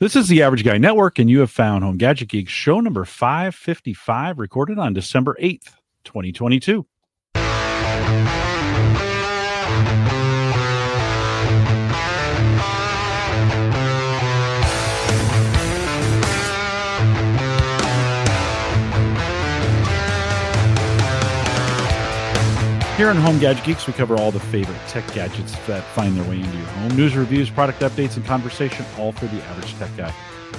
This is the Average Guy Network, and you have found Home Gadget Geeks show number 555, recorded on December 8th, 2022. Here on Home Gadget Geeks, we cover all the favorite tech gadgets that find their way into your home. News, reviews, product updates, and conversation, all for the average tech guy.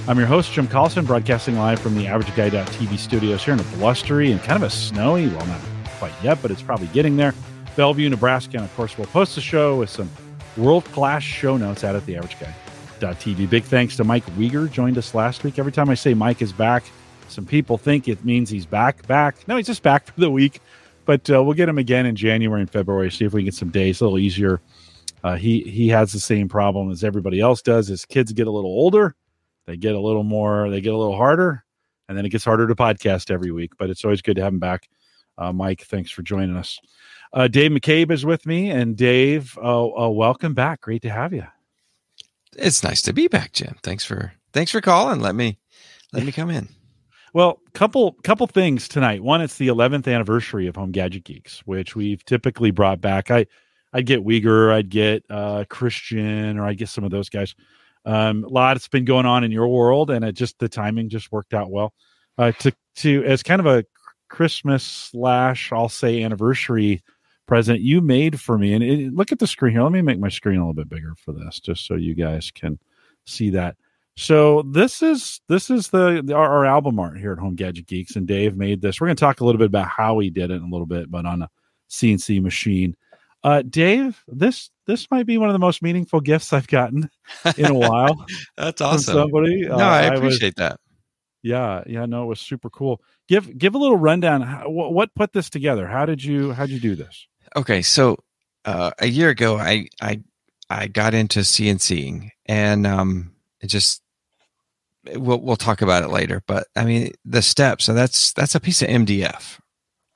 I'm your host, Jim Collison, broadcasting live from the AverageGuy.tv studios here in a blustery and kind of a snowy, well, not quite yet, but it's probably getting there, Bellevue, Nebraska. And of course, we'll post the show with some world class show notes out at the AverageGuy.tv. Big thanks to Mike Wieger, joined us last week. Every time I say Mike is back, some people think it means he's back, back. No, he's just back for the week but uh, we'll get him again in January and February. See if we can get some days a little easier. Uh, he he has the same problem as everybody else does. His kids get a little older, they get a little more, they get a little harder, and then it gets harder to podcast every week. But it's always good to have him back. Uh, Mike, thanks for joining us. Uh, Dave McCabe is with me, and Dave, uh, uh, welcome back. Great to have you. It's nice to be back, Jim. Thanks for thanks for calling. Let me let me come in. Well, couple couple things tonight. One, it's the 11th anniversary of Home Gadget Geeks, which we've typically brought back. I I'd get Wieger, I'd get uh, Christian, or I'd get some of those guys. Um, a lot has been going on in your world, and it just the timing just worked out well. Uh, to to as kind of a Christmas slash I'll say anniversary present you made for me. And it, look at the screen here. Let me make my screen a little bit bigger for this, just so you guys can see that. So this is this is the, the our, our, album art here at Home Gadget Geeks, and Dave made this. We're going to talk a little bit about how he did it in a little bit, but on a CNC machine. Uh, Dave, this this might be one of the most meaningful gifts I've gotten in a while. That's awesome. somebody, no, uh, I appreciate I was, that. Yeah, yeah, no, it was super cool. Give give a little rundown. How, what, what put this together? How did you how did you do this? Okay, so uh, a year ago, I I I got into CNCing, and um, it just we'll we'll talk about it later. But I mean, the steps. So that's that's a piece of MDF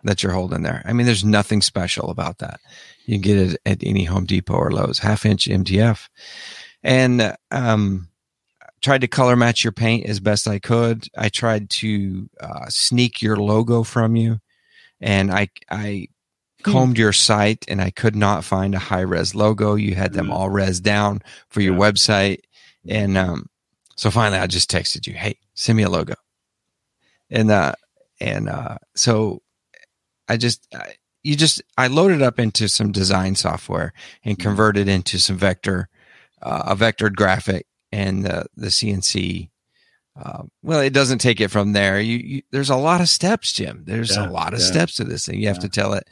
that you're holding there. I mean, there's nothing special about that. You can get it at any Home Depot or Lowe's, half inch MDF, and um, tried to color match your paint as best I could. I tried to uh, sneak your logo from you, and I I hmm. combed your site and I could not find a high res logo. You had them hmm. all res down for your yeah. website, and um, so finally, I just texted you, "Hey, send me a logo," and uh, and uh, so I just I, you just I loaded up into some design software and mm-hmm. converted into some vector, uh, a vectored graphic and the the CNC. Uh, well, it doesn't take it from there. You, you there's a lot of steps, Jim. There's yeah, a lot of yeah. steps to this thing. You have yeah. to tell it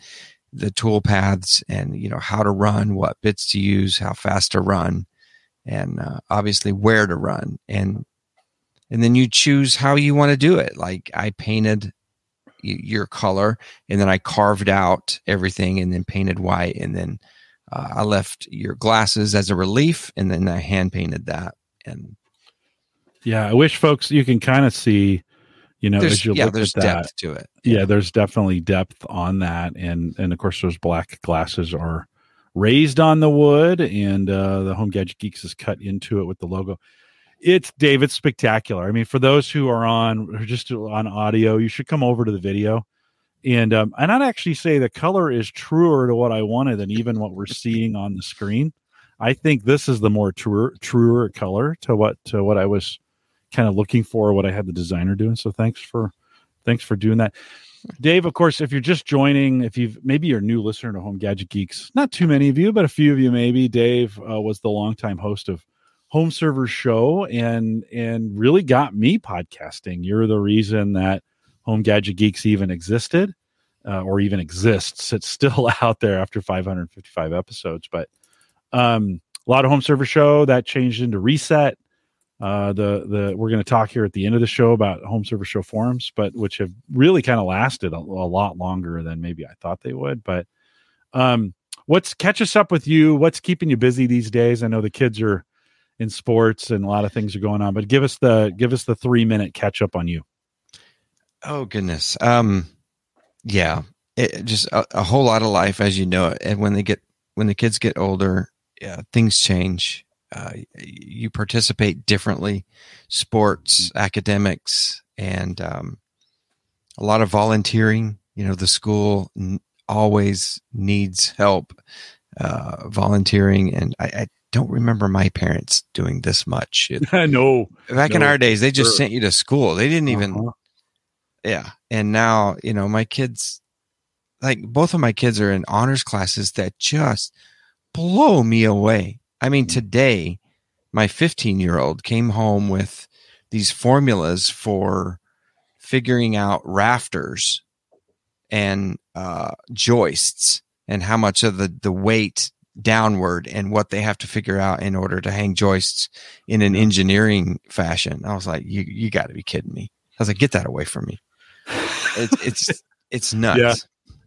the tool paths and you know how to run, what bits to use, how fast to run, and uh, obviously where to run. And and then you choose how you want to do it. Like i painted your color and then i carved out everything and then painted white and then uh, i left your glasses as a relief and then i hand painted that. And yeah i wish folks you can kind of see you know there's, as you yeah, look there's at depth that, to it. Yeah. yeah. there's definitely depth on that and and of course those black glasses are raised on the wood, and uh, the Home Gadget Geeks is cut into it with the logo. It's David spectacular. I mean, for those who are on just on audio, you should come over to the video. And um, and I'd actually say the color is truer to what I wanted than even what we're seeing on the screen. I think this is the more truer truer color to what to what I was kind of looking for, what I had the designer doing. So thanks for thanks for doing that. Dave, of course, if you're just joining, if you've maybe you're a new listener to Home Gadget Geeks, not too many of you, but a few of you maybe. Dave uh, was the longtime host of Home Server Show and and really got me podcasting. You're the reason that Home Gadget Geeks even existed uh, or even exists. It's still out there after 555 episodes, but um, a lot of Home Server Show that changed into Reset uh, the the we're going to talk here at the end of the show about home server show forums, but which have really kind of lasted a, a, lot longer than maybe I thought they would. But um, what's catch us up with you? What's keeping you busy these days? I know the kids are in sports and a lot of things are going on, but give us the give us the three minute catch up on you. Oh goodness, um, yeah, it, just a, a whole lot of life as you know it, and when they get when the kids get older, yeah, things change uh, you participate differently, sports, Mm-hmm. academics, and um, a lot of volunteering. You know, the school n- always needs help uh, volunteering, and I, I don't remember my parents doing this much. It- no. back in our days, they just sure. sent you to school. They didn't even Uh-huh. yeah. And now, you know, my kids, like both of my kids are in honors classes that just blow me away. I mean, today, my 15 year old came home with these formulas for figuring out rafters and uh, joists and how much of the, the weight downward and what they have to figure out in order to hang joists in an engineering fashion. I was like, you, you got to be kidding me. I was like, get that away from me it's it's it's nuts. Yeah.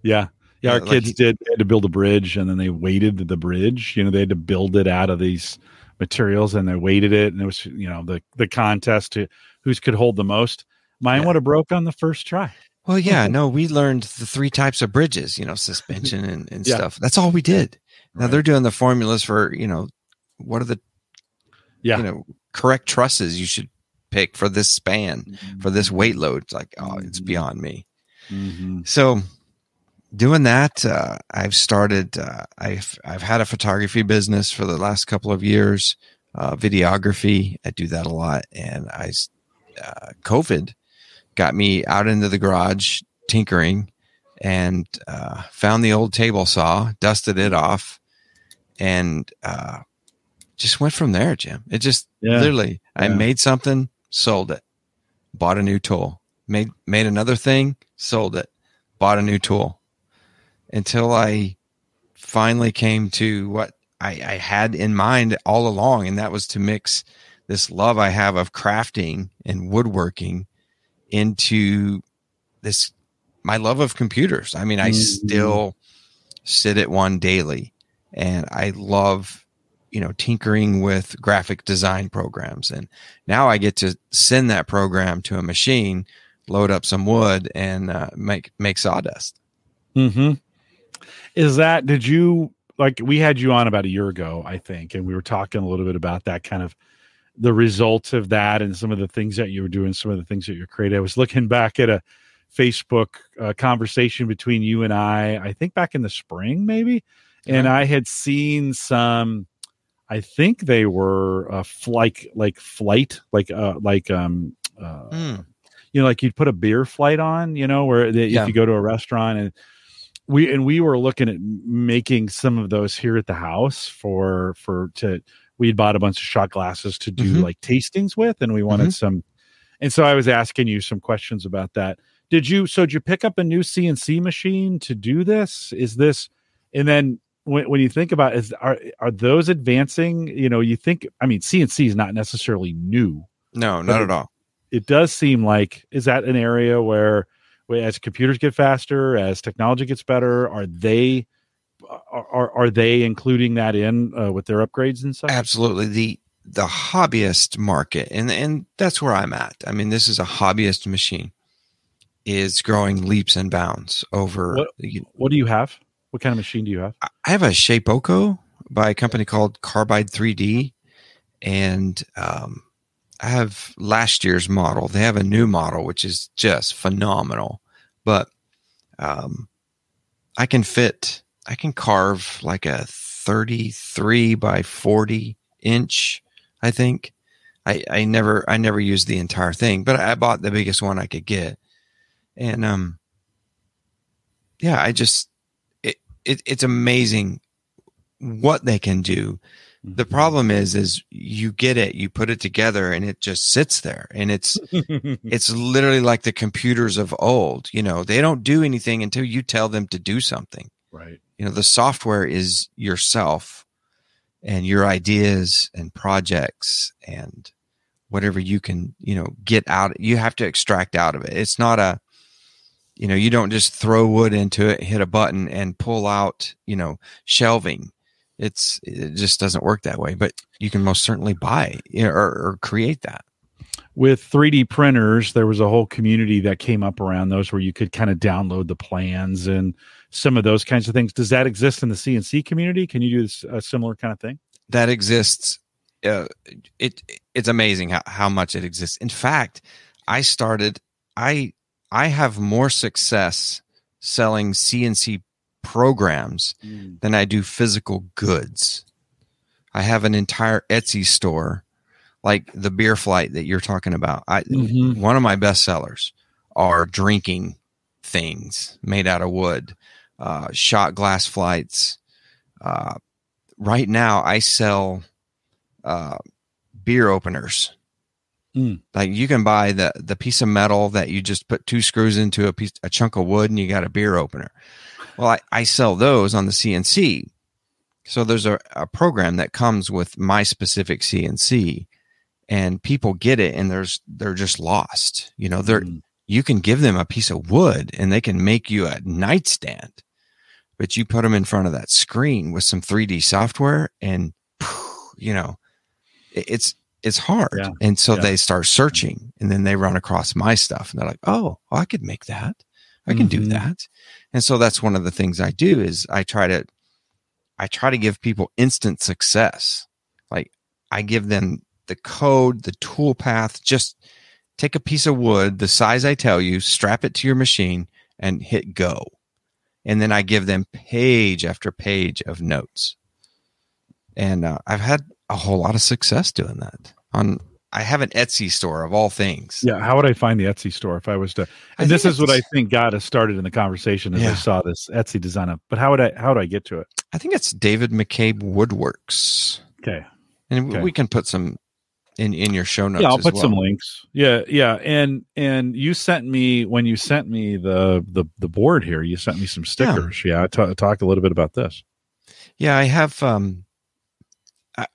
Yeah. Yeah, our like kids did they had to build a bridge and then they weighted the bridge. You know, they had to build it out of these materials and they weighted it and it was, you know, the the contest to who's could hold the most. Mine Yeah. would have broke on the first try. Well, yeah, no, we learned the three types of bridges, you know, suspension and, and Yeah. stuff. That's all we did. Now Right. they're doing the formulas for, you know, what are the Yeah. you know correct trusses you should pick for this span, for this weight load. It's like, oh, it's Mhm. beyond me. Mhm. So doing that, uh, I've started. Uh, I've I've had a photography business for the last couple of years, uh, videography. I do that a lot, and I, uh, COVID got me out into the garage tinkering, and uh, found the old table saw, dusted it off, and uh, just went from there, Jim. It just Yeah. literally, I made something, sold it, bought a new tool, made made another thing, sold it, bought a new tool, until I finally came to what I, I had in mind all along, and that was to mix this love I have of crafting and woodworking into this my love of computers. I mean, I Mhm. still sit at one daily, and I love you know tinkering with graphic design programs and now i get to send that program to a machine load up some wood and uh, make make sawdust hmm Is that did you like we had you on about a year ago, I think, and we were talking a little bit about that kind of the results of that and some of the things that you were doing, some of the things that you're creating. I was looking back at a Facebook uh, conversation between you and I, I think back in the spring, maybe, and I had seen some. I think they were uh, like like flight, like uh, like um uh, Hmm. you know, like you'd put a beer flight on, you know, where the, Yeah. if you go to a restaurant and we and we were looking at making some of those here at the house for for to we had bought a bunch of shot glasses to do Mhm. like tastings with, and we wanted some. And so I was asking you some questions about that. Did you so did you pick up a new CNC machine to do this? Is this and then when, when you think about is are are those advancing? You know, you think I mean CNC is not necessarily new no not at all it does seem like is that an area where as computers get faster as technology gets better are they are, are, are they including that in uh, with their upgrades and stuff absolutely. The the hobbyist market and and that's where i'm at. I mean this is a hobbyist machine is growing leaps and bounds over What- what do you have? What kind of machine do you have? I have a Shapeoko by a company called Carbide 3D, and um, I have last year's model. They have a new model which is just phenomenal, but um, I can fit. I can carve like a 33 by 40 inch. I think. I, I never I never used the entire thing, but I bought the biggest one I could get, and um, yeah, I just it, it it's amazing what they can do. The problem is, is you get it, you put it together, and it just sits there, and it's it's literally like the computers of old. You know, they don't do anything until you tell them to do something. right You know, the software is yourself and your ideas and projects and whatever you can, you know, get out. You have to extract out of it. It's not a, you know, you don't just throw wood into it, hit a button, and pull out, you know, shelving it's it just doesn't work that way but you can most certainly buy or, or create that. With 3d printers there was a whole community that came up around those where you could kind of download the plans and some of those kinds of things. Does that exist in the cnc community? Can you do this, a similar kind of thing? That exists uh, it it's amazing how, how much it exists. In fact, I started I I have more success selling CNC programs Mm. than I do physical goods. I have an entire Etsy store, like the beer flight that you're talking about. I Mhm. one of my best sellers are drinking things made out of wood, uh, shot glass flights. Uh, right now, I sell uh, beer openers. Mm. Like you can buy the the piece of metal that you just put two screws into a piece a chunk of wood and you got a beer opener. Well, I, I sell those on the CNC. So there's a, a program that comes with my specific CNC and people get it and there's they're just lost. You know, they're Mm. you can give them a piece of wood and they can make you a nightstand. But you put them in front of that screen with some 3D software and you know, it- it's it's hard. Yeah. And so Yeah. they start searching and then they run across my stuff and they're like, "Oh, I could make that. I can do Mhm. that." And so that's one of the things I do is I try to I try to give people instant success. Like I give them the code, the tool path, just take a piece of wood, the size I tell you, strap it to your machine and hit go. And then I give them page after page of notes. And uh, I've had a whole lot of success doing that. On I have an Etsy store of all things. Yeah, how would I find the Etsy store if I was to? I And this is what I think got us started in the conversation as I saw this Etsy design up. But how would I? How do I get to it? I think it's David McCabe Woodworks. Okay. And Okay. we can put some in in your show notes. yeah, I'll put well. some links. Yeah, yeah, and and you sent me when you sent me the the the board here. You sent me some stickers. Yeah, I ta- talked a little bit about this. Yeah, I have. Um,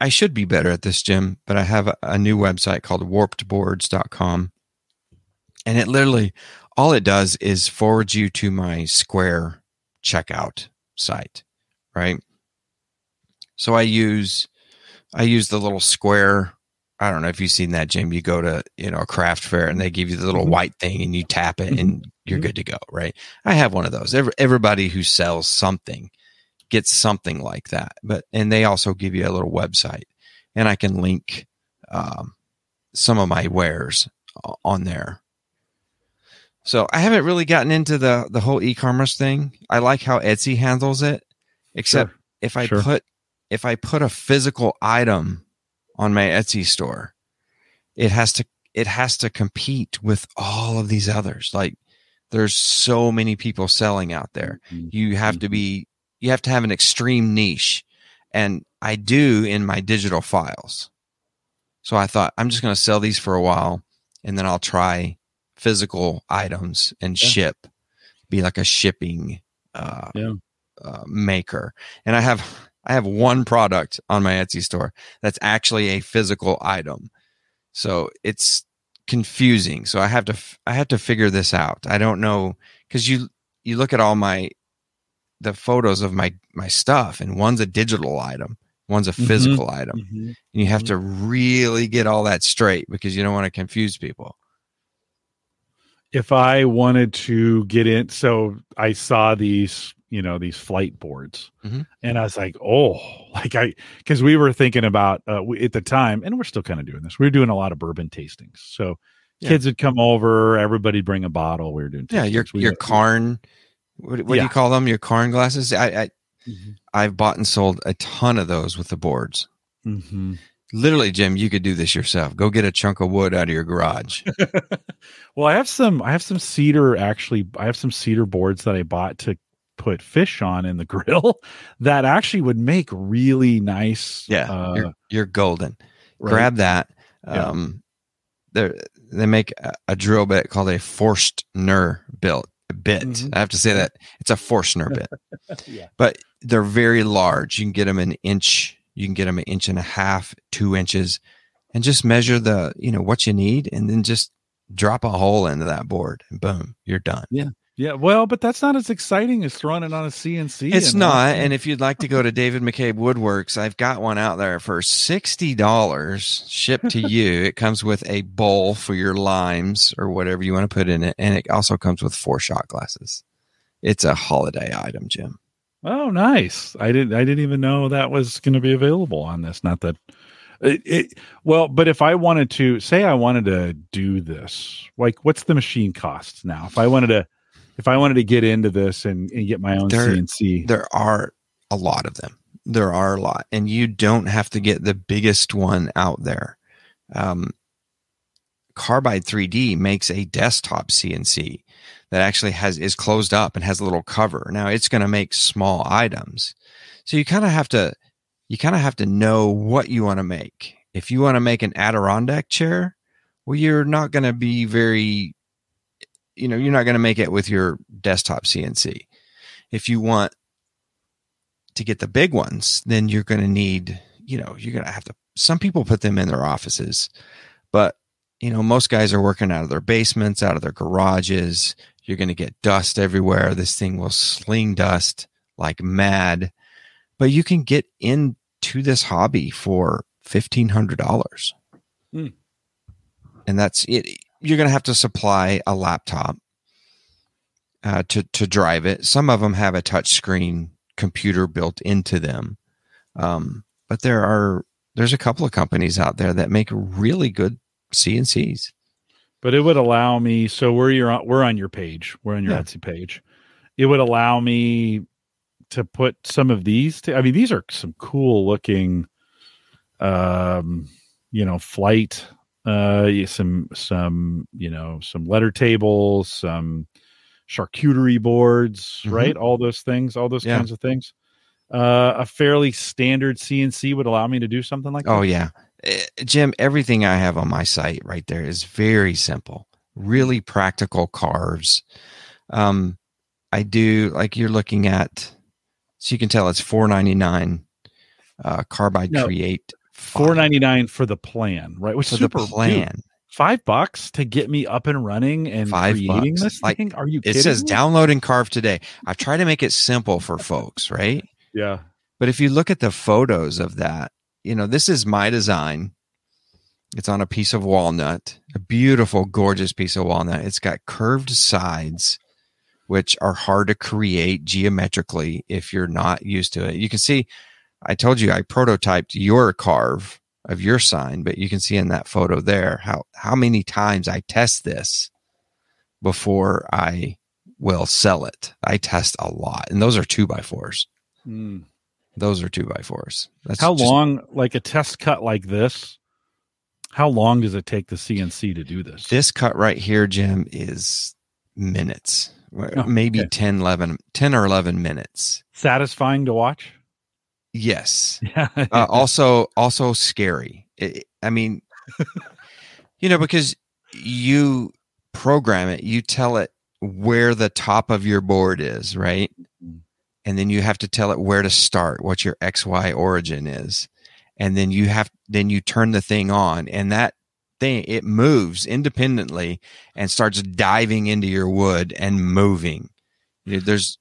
I, should be better at this, Jim, but I have a, new website called warpedboards.com. And it literally, all it does is forward you to my Square checkout site, right? So I use, I use the little Square. I don't know if you've seen that, Jim. You go to, you know, a craft fair and they give you the little Mhm. white thing and you tap it Mhm. and you're Mhm. good to go, right? I have one of those. Every, everybody who sells something gets something like that. But and they also give you a little website, and I can link um, some of my wares on there. So I haven't really gotten into the the whole e-commerce thing. I like how Etsy handles it, except Sure. if I Sure. put if I put a physical item on my Etsy store, it has to it has to compete with all of these others. Like there's so many people selling out there Mhm. you have to be you have to have an extreme niche. And i do in my digital files. So i thought i'm just going to sell these for a while and then i'll try physical items and Yeah. ship be like a shipping uh, Yeah. uh, maker. And i have i have one product on my etsy store that's actually a physical item. So it's confusing. So i have to f- i have to figure this out. I don't know because you you look at all my the photos of my my stuff and one's a digital item one's a Mhm. physical item Mhm. and you have to really get all that straight because you don't want to confuse people If I wanted to get in, so I saw these, you know, these flight boards, Mhm. and I was like, oh, like I, because we were thinking about uh, we, at the time, and we're still kind of doing this. we are doing a lot of bourbon tastings, so Yeah. kids would come over, everybody'd bring a bottle. We were doing yeah your tastings. We your carn what, what do you call them your carn glasses i, I Mhm. i've bought and sold a ton of those with the boards Mhm. literally jim you could do this yourself go get a chunk of wood out of your garage well, I have some. I have some cedar. Actually, I have some cedar boards that I bought to put fish on in the grill that actually would make really nice. yeah uh, you're, you're golden right? grab that Yeah. um they they make a, a drill bit called a forced forstner bit bit. Mhm. i have to say that it's a forstner bit. Yeah. but they're very large. You can get them an inch you can get them an inch and a half two inches and just measure the you know what you need and then just drop a hole into that board and boom you're done. Yeah, well, but that's not as exciting as throwing it on a CNC. It's and not. And if you'd like to go to David McCabe Woodworks, I've got one out there for $60 shipped to you. it comes with a bowl for your limes or whatever you want to put in it. And it also comes with four shot glasses. It's a holiday item, Jim. oh, nice. I didn't. I didn't even know that was going to be available on this. Not that It, it, well, but if I wanted to say I wanted to do this, like what's the machine costs now? If I wanted to, if I wanted to get into this and, and get my own There- CNC, There are a lot of them. There are a lot, and you don't have to get the biggest one out there. Um, Carbide 3D makes a desktop CNC that actually has is closed up and has a little cover. Now it's going to make small items, so you kind of have to you kind of have to know what you want to make. If you want to make an Adirondack chair, well, you're not going to be very, you know, you're not going to make it with your desktop CNC. If you want to get the big ones, then you're going to need, you know, you're going to have to. Some people put them in their offices, but you know, most guys are working out of their basements, out of their garages. You're going to get dust everywhere. This thing will sling dust like mad, but you can get into this hobby for fifteen hundred dollars, Hmm. and that's it. You're going to have to supply a laptop uh, to to drive it. Some of them have a touch screen computer built into them, um, but there are there's a couple of companies out there that make really good CNCs. but it would allow me. So we're your on, we're on your page. We're on your Yeah. Etsy page. It would allow me to put some of these. To, I mean, these are some cool looking, um, you know, flight. Uh, some some you know some letter tables, some charcuterie boards, Mhm. right? All those things, all those Yeah. kinds of things. Uh, a fairly standard CNC would allow me to do something like Oh that. yeah, Eh, Jim. Everything I have on my site right there is very simple, really practical carves. Um, I do like you're looking at, so you can tell it's four ninety nine. Uh, Carbide No, Create Four ninety nine for the plan, right? Which is the super dude, plan. five bucks to get me up and running and Five creating bucks. this Like, thing? Are you It says me? download and carve today. I try to make it simple for folks, right? Yeah. But if you look at the photos of that, you know, this is my design. It's on a piece of walnut, a beautiful, gorgeous piece of walnut. It's got curved sides, which are hard to create geometrically if you're not used to it. You can see, I told you I prototyped your carve of your sign, but you can see in that photo there how, how many times I test this before I will sell it. I test a lot, and those are two by fours. Mm. Those are two by fours. That's How just- long, like a test cut like this? How long does it take the CNC to do this? This cut right here, Jim, is minutes, Oh, maybe okay. 10, 11, 10 or 11 minutes. Satisfying to watch? Yes. Yeah. Uh, also, also scary. I- I mean, you know, because you program it, you tell it where the top of your board is, right? Mhm. And then you have to tell it where to start, what your XY origin is. And then you have, then you turn the thing on and that thing, it moves independently and starts diving into your wood and moving. There's,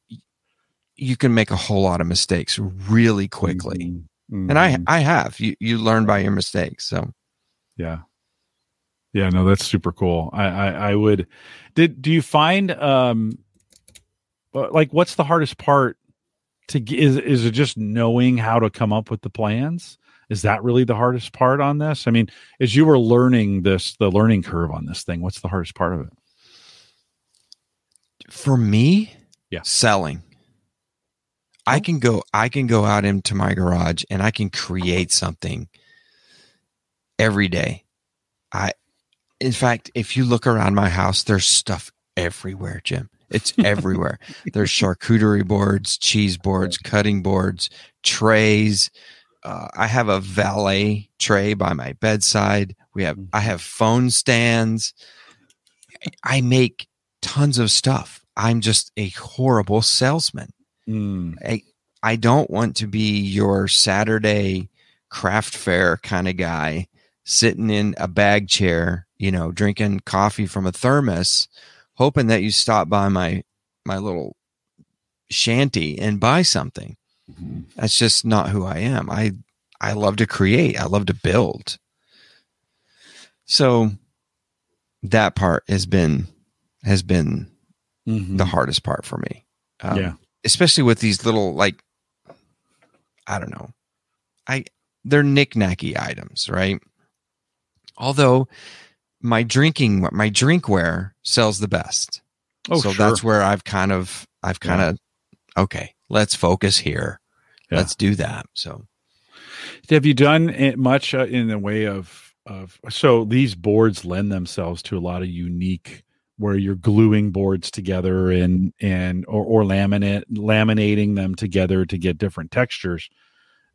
you can make a whole lot of mistakes really quickly Mhm. and I Mhm. I have you you learn by your mistakes. So yeah. Yeah, no, that's super cool. I, I, I would did do you find um uh, like what's the hardest part to is is it just knowing how to come up with the plans? Is that really the hardest part on this? I mean, as you were learning this, the learning curve on this thing, what's the hardest part of it? for me, Yeah. selling. I can go I can go out into my garage and I can create something every day. I in fact, if you look around my house, there's stuff everywhere, Jim. It's everywhere. there's charcuterie boards, cheese boards, cutting boards, trays. Uh, I have a valet tray by my bedside. We have I have phone stands. I make tons of stuff. I'm just a horrible salesman. Mm, I I don't want to be your Saturday craft fair kind of guy sitting in a bag chair, you know, drinking coffee from a thermos, hoping that you stop by my my little shanty and buy something. That's just not who I am. I I love to create. I love to build. So that part has been has been mhm. the hardest part for me. Um, Yeah. Especially with these little like I don't know. I they're knick-knacky items, right? Although my drinking my drinkware sells the best. Oh, so sure. that's where I've kind of I've kind of okay, let's focus here. Yeah. Let's do that. So Have you done it much uh, in the way of of so these boards lend themselves to a lot of unique where you're gluing boards together and and or, or laminate laminating them together to get different textures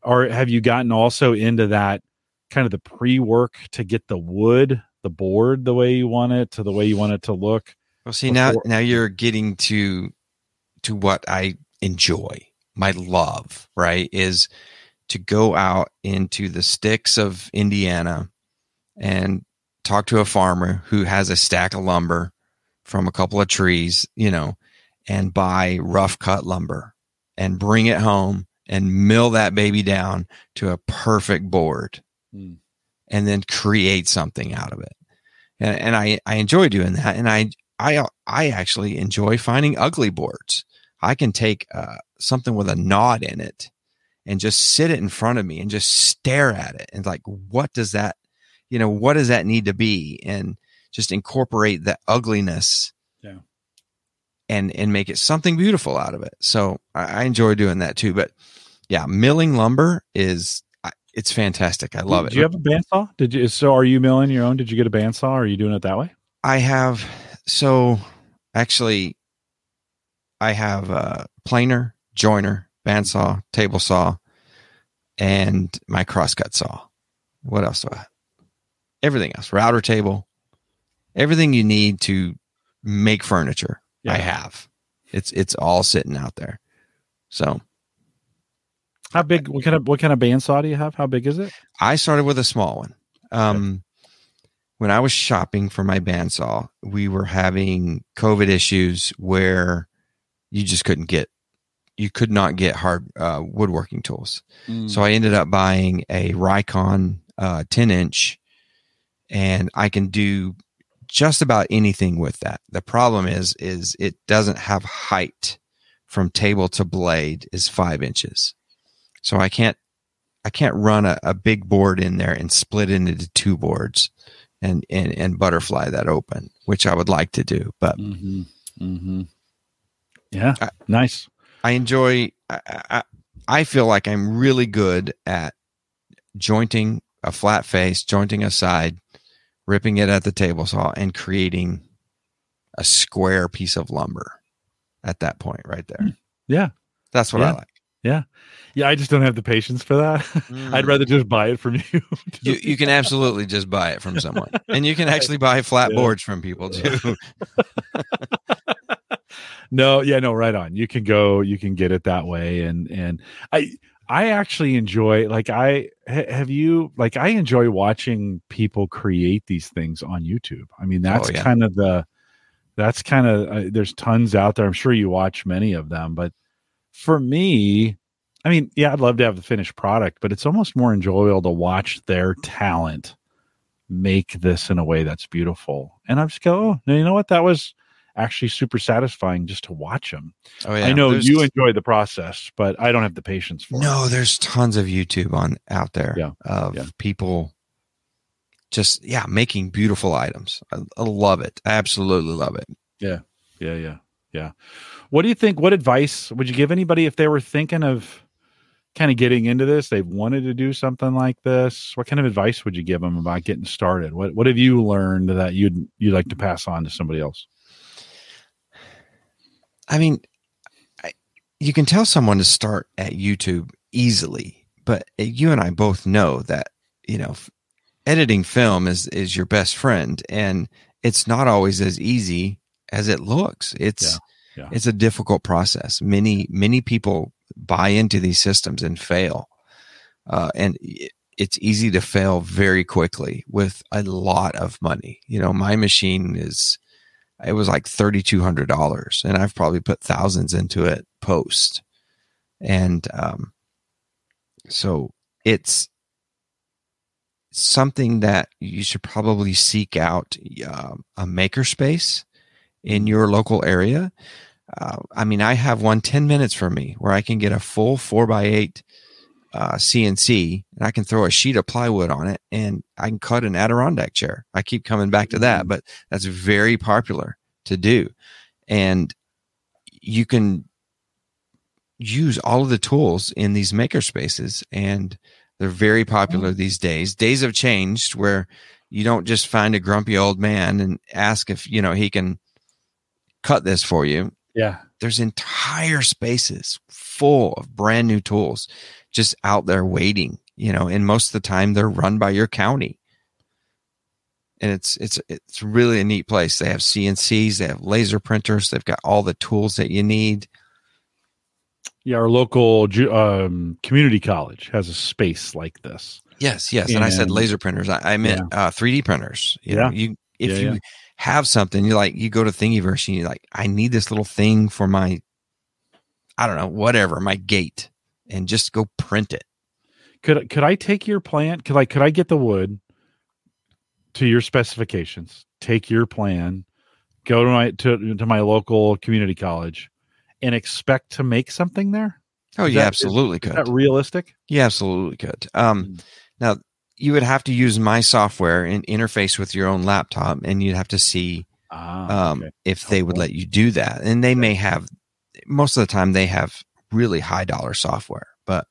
or have you gotten also into that kind of the pre-work to get the wood the board the way you want it to the way you want it to look Well, see now now you're getting to to what I enjoy, my love, right? Is to go out into the sticks of Indiana and talk to a farmer who has a stack of lumber from a couple of trees, you know, and buy rough cut lumber and bring it home and mill that baby down to a perfect board Hmm. and then create something out of it. And, and I, I enjoy doing that. And I, I, I actually enjoy finding ugly boards. I can take uh, something with a knot in it and just sit it in front of me and just stare at it and like, what does that, you know, what does that need to be? And just incorporate the ugliness Yeah. and, and make it something beautiful out of it. So I, I enjoy doing that too. But yeah, milling lumber is, it's fantastic. I love it. Do you have a bandsaw? Did you? So are you milling your own? Did you get a bandsaw? Or are you doing it that way? I have so actually I have a planer, joiner, bandsaw, table saw, and my crosscut saw. What else do I have? Everything else. Router table. Everything you need to make furniture. I have. It's it's all sitting out there. So How big? What kind of what kind of bandsaw do you have? How big is it? I started with a small one. Um, when I was shopping for my bandsaw, we were having COVID issues where you just couldn't get, you could not get hard uh, woodworking tools. So I ended up buying a Rikon uh, 10 inch, and I can do just about anything with that. The problem is, is it doesn't have height from table to blade is five inches. So I can't, I can't run a, a big board in there and split it into two boards and, and, and butterfly that open, which I would like to do. But Mm-hmm. Mm-hmm. Yeah. I- nice. I enjoy. I, I, I feel like I'm really good at jointing a flat face, jointing a side, ripping it at the table saw, and creating a square piece of lumber. At that point, right there. Yeah. That's what I like. Yeah. Yeah, I just don't have the patience for that. I'd rather just buy it from you. Mm. You, you can absolutely just buy it from someone, and you can actually buy flat Yeah. boards from people too. no, yeah, no, right on. You can go, you can get it that way, and and I I actually enjoy like I have you like I enjoy watching people create these things on YouTube. I mean, that's yeah. kind of the that's kind of uh, there's tons out there. I'm sure you watch many of them, but for me, I mean, yeah, I'd love to have the finished product, but it's almost more enjoyable to watch their talent make this in a way that's beautiful. And I am just go, oh, you know what? That was actually super satisfying just to watch them. Oh yeah, I know There's- you enjoy the process, but I don't have the patience for it. No, there's tons of YouTube on out there Yeah, of yeah. people just yeah making beautiful items. I, I love it. I absolutely love it. Yeah, yeah, yeah. Yeah. What do you think? What advice would you give anybody if they were thinking of kind of getting into this? They've wanted to do something like this. What kind of advice would you give them about getting started? What What have you learned that you'd you'd like to pass on to somebody else? I mean, I, you can tell someone to start at YouTube easily, but you and I both know that you know editing film is is your best friend, and it's not always as easy as it looks. It's Yeah, yeah. it's a difficult process. Many many people buy into these systems and fail, uh, and it, it's easy to fail very quickly with a lot of money. You know, my machine is it was like thirty two hundred dollars, and I've probably put thousands into it post, and um, so it's something that you should probably seek out um, a makerspace in your local area. Uh, I mean, I have one 10 minutes from me where I can get a full four by eight uh, CNC and I can throw a sheet of plywood on it and I can cut an Adirondack chair. I keep coming back to that, but that's very popular to do. And you can use all of the tools in these maker spaces and they're very popular these days. Days have changed where you don't just find a grumpy old man and ask if, you know, he can cut this for you. Yeah. There's entire spaces full of brand new tools just out there waiting, you know, and most of the time they're run by your county. And it's it's it's really a neat place. They have CNCs, they have laser printers, they've got all the tools that you need. Yeah, our local um, community college has a space like this. Yes, yes. And, I said laser printers. I, I meant uh, 3D printers. You Yeah. know, you if Yeah, you yeah. have something, you like you go to Thingiverse and you're like, I need this little thing for my, I don't know, whatever, my gate, and just go print it. Could could I take your plan? Could I could I get the wood to your specifications? Take your plan, go to my to, to my local community college, and expect to make something there. Oh, Is you that- absolutely Is could. that realistic? You absolutely could. Um, Mm. now you would have to use my software and interface with your own laptop, and you'd have to see Ah, um, okay. if they would let you do that. And they may have, most of the time, they have really high dollar software, but.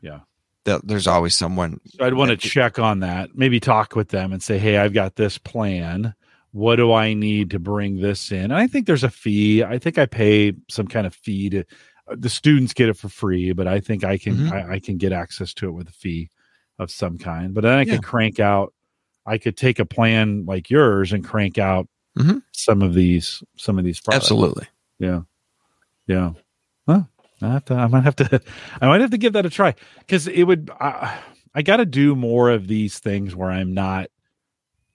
Yeah. th- there's always someone. So I'd want to check on that. Maybe talk with them and say, "Hey, I've got this plan. What do I need to bring this in?" And I think there's a fee. I think I pay some kind of fee to uh, the students get it for free, but I think I can Mhm. I, I can get access to it with a fee of some kind. But then I Yeah. could crank out. I could take a plan like yours and crank out Mhm. some of these some of these products. Absolutely. Yeah. Yeah. I have to. I might have to. I might have to give that a try because it would. I, I got to do more of these things where I'm not.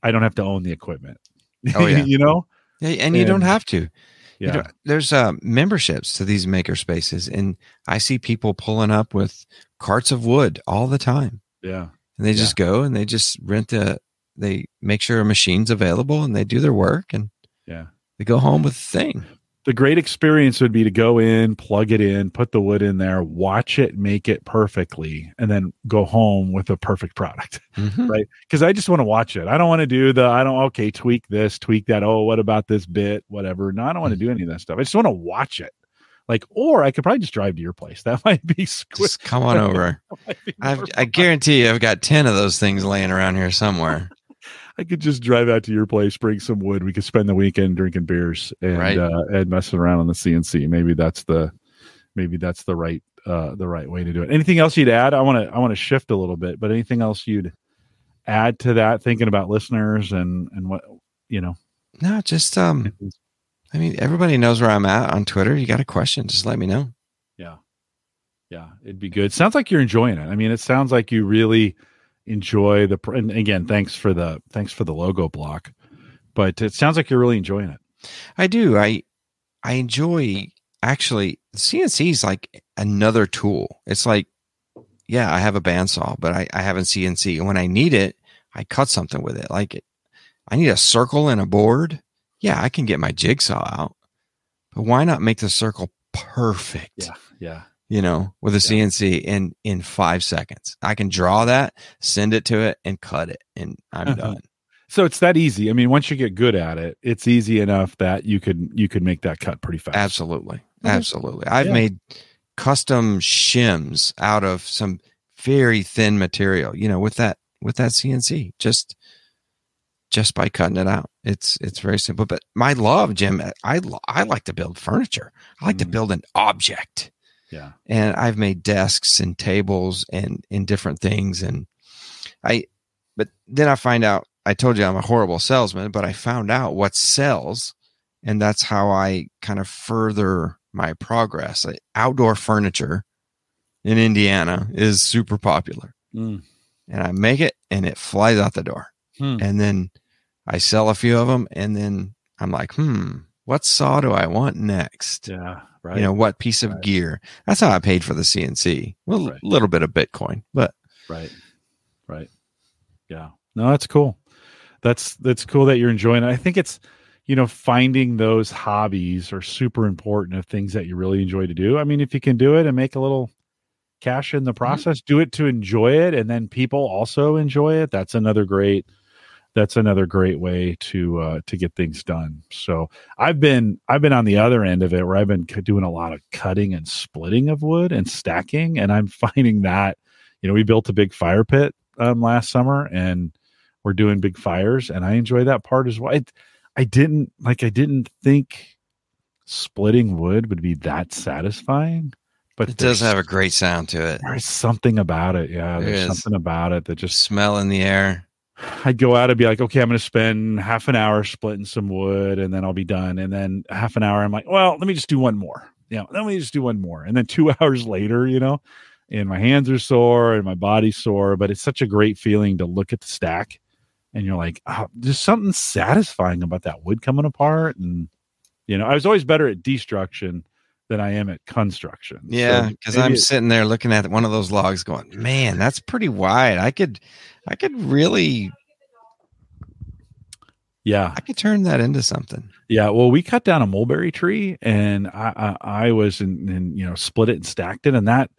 I don't have to own the equipment. Oh, yeah. you know. Yeah, and you don't have to. You Yeah. know, there's uh, memberships to these maker spaces, and I see people pulling up with carts of wood all the time. yeah. And they Yeah. just go and they just rent the, they make sure a machine's available and they do their work and Yeah. they go home with the thing. The great experience would be to go in, plug it in, put the wood in there, watch it make it perfectly, and then go home with a perfect product. Mhm. right? Because I just want to watch it. I don't want to do the I don't okay tweak this, tweak that. Oh, what about this bit? Whatever. No, I don't want to do any of that stuff. I just want to watch it. Like, or I could probably just drive to your place. That might be squish. Just come on over. I've, I guarantee you, I've got 10 of those things laying around here somewhere. I could just drive out to your place, bring some wood. We could spend the weekend drinking beers and Right. uh, and messing around on the CNC. Maybe that's the maybe that's the right uh, the right way to do it. Anything else you'd add? I want to I want to shift a little bit, but anything else you'd add to that? Thinking about listeners and and what you know. No, just, um, I mean, everybody knows where I'm at on Twitter. You got a question, just let me know. Yeah. Yeah, it'd be good. Sounds like you're enjoying it. I mean, it sounds like you really enjoy the and again, thanks for the thanks for the logo block. But it sounds like you're really enjoying it. I do. I, I enjoy actually CNC is like another tool. It's like, yeah, I have a bandsaw, but I, I have a CNC. And when I need it, I cut something with it. Like it, I need a circle and a board. Yeah, I can get my jigsaw out. But why not make the circle perfect? Yeah. Yeah. You know, with a Yeah. CNC in in five seconds. I can draw that, send it to it, and cut it, and I'm Uh-huh. done. So it's that easy. I mean, once you get good at it, it's easy enough that you could you could make that cut pretty fast. Absolutely. Okay. Absolutely. I've Yeah. made custom shims out of some very thin material, you know, with that with that CNC. Just just by cutting it out. It's it's very simple. But my love, Jim, I I like to build furniture. I like to Mhm. build an object. Yeah. And I've made desks and tables and in different things and I but then I find out I told you I'm a horrible salesman, but I found out what sells and that's how I kind of further my progress. Like, Outdoor furniture in Indiana is super popular, Mm. and I make it and it flies out the door. Hmm. And then I sell a few of them, and then I'm like, hmm, what saw do I want next? Yeah. Right. You know, what piece of Right. gear? That's how I paid for the CNC. Well, a Right. little bit of Bitcoin, but Right. Right. Yeah. No, that's cool. That's that's cool that you're enjoying it. I think it's you know finding those hobbies are super important of things that you really enjoy to do. I mean, if you can do it and make a little cash in the process. Mm-hmm. Do it to enjoy it, and then people also enjoy it. That's another great. That's another great way to uh, to get things done. So I've been I've been on the other end of it where I've been doing a lot of cutting and splitting of wood and stacking, and I'm finding that you know we built a big fire pit um, last summer and we're doing big fires, and I enjoy that part as well. I, I didn't like I didn't think splitting wood would be that satisfying but it does have a great sound to it. There's something about it. Yeah, there there's is. something about it that just smell in the air. I'd go out and be like, okay, I'm going to spend half an hour splitting some wood, and then I'll be done. And then half an hour, I'm like, well, let me just do one more. Know, let me just do one more. And then two hours later, you know, and my hands are sore and my body's sore, but it's such a great feeling to look at the stack, and you're like, oh, there's something satisfying about that wood coming apart. And you know, I was always better at destruction than I am at construction. Yeah, because so I'm sitting there looking at one of those logs, going, "Man, that's pretty wide. I could, I could really." Yeah, I could turn that into something. Yeah, well, we cut down a mulberry tree, and I, I, I was in, in, you know, split it and stacked it, and that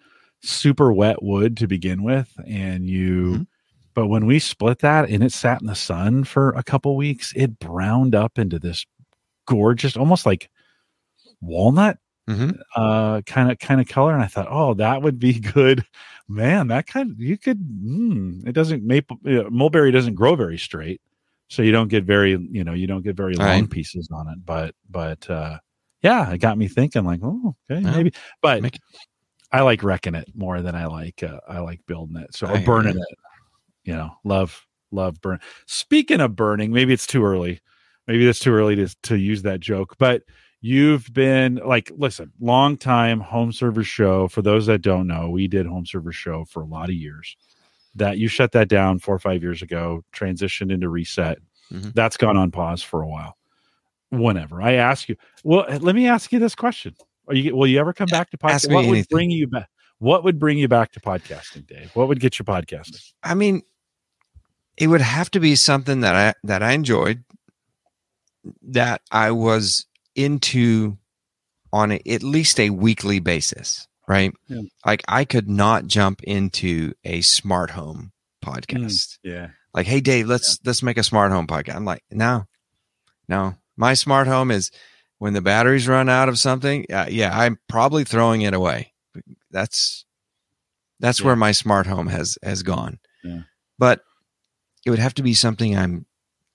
super wet wood to begin with, and you. Mm-hmm. But when we split that and it sat in the sun for a couple weeks, it browned up into this gorgeous, almost like walnut kind of kind of color, and I thought, oh, that would be good, man. That kind of you could. Mm, it doesn't maple uh, mulberry doesn't grow very straight, so you don't get very you know you don't get very long right. pieces on it. But but uh, yeah, it got me thinking like, oh, okay, yeah. maybe. But Make- I like wrecking it more than I like uh, I like building it. So or burning it. You know, love love burn. Speaking of burning, maybe it's too early. Maybe it's too early to to use that joke, but you've been like listen long time home server show. For those that don't know we did home server show for a lot of years. That you shut that down four or five years ago transitioned into reset. Mm-hmm. that's gone on pause for a while. Whenever. I ask you well let me ask you this question. Are you will you ever come back to podcasting what would bring you back what would bring you back to podcasting dave? What would get you podcasting? I mean it would have to be something that i that i enjoyed that i was into on a, at least a weekly basis, right? Yeah. Like I could not jump into a smart home podcast. Mm, yeah. Like, hey Dave, let's yeah. let's make a smart home podcast. I'm like, no, no. My smart home is when the batteries run out of something. Uh, yeah, I'm probably throwing it away. That's that's yeah. where my smart home has has gone. Yeah. But it would have to be something I'm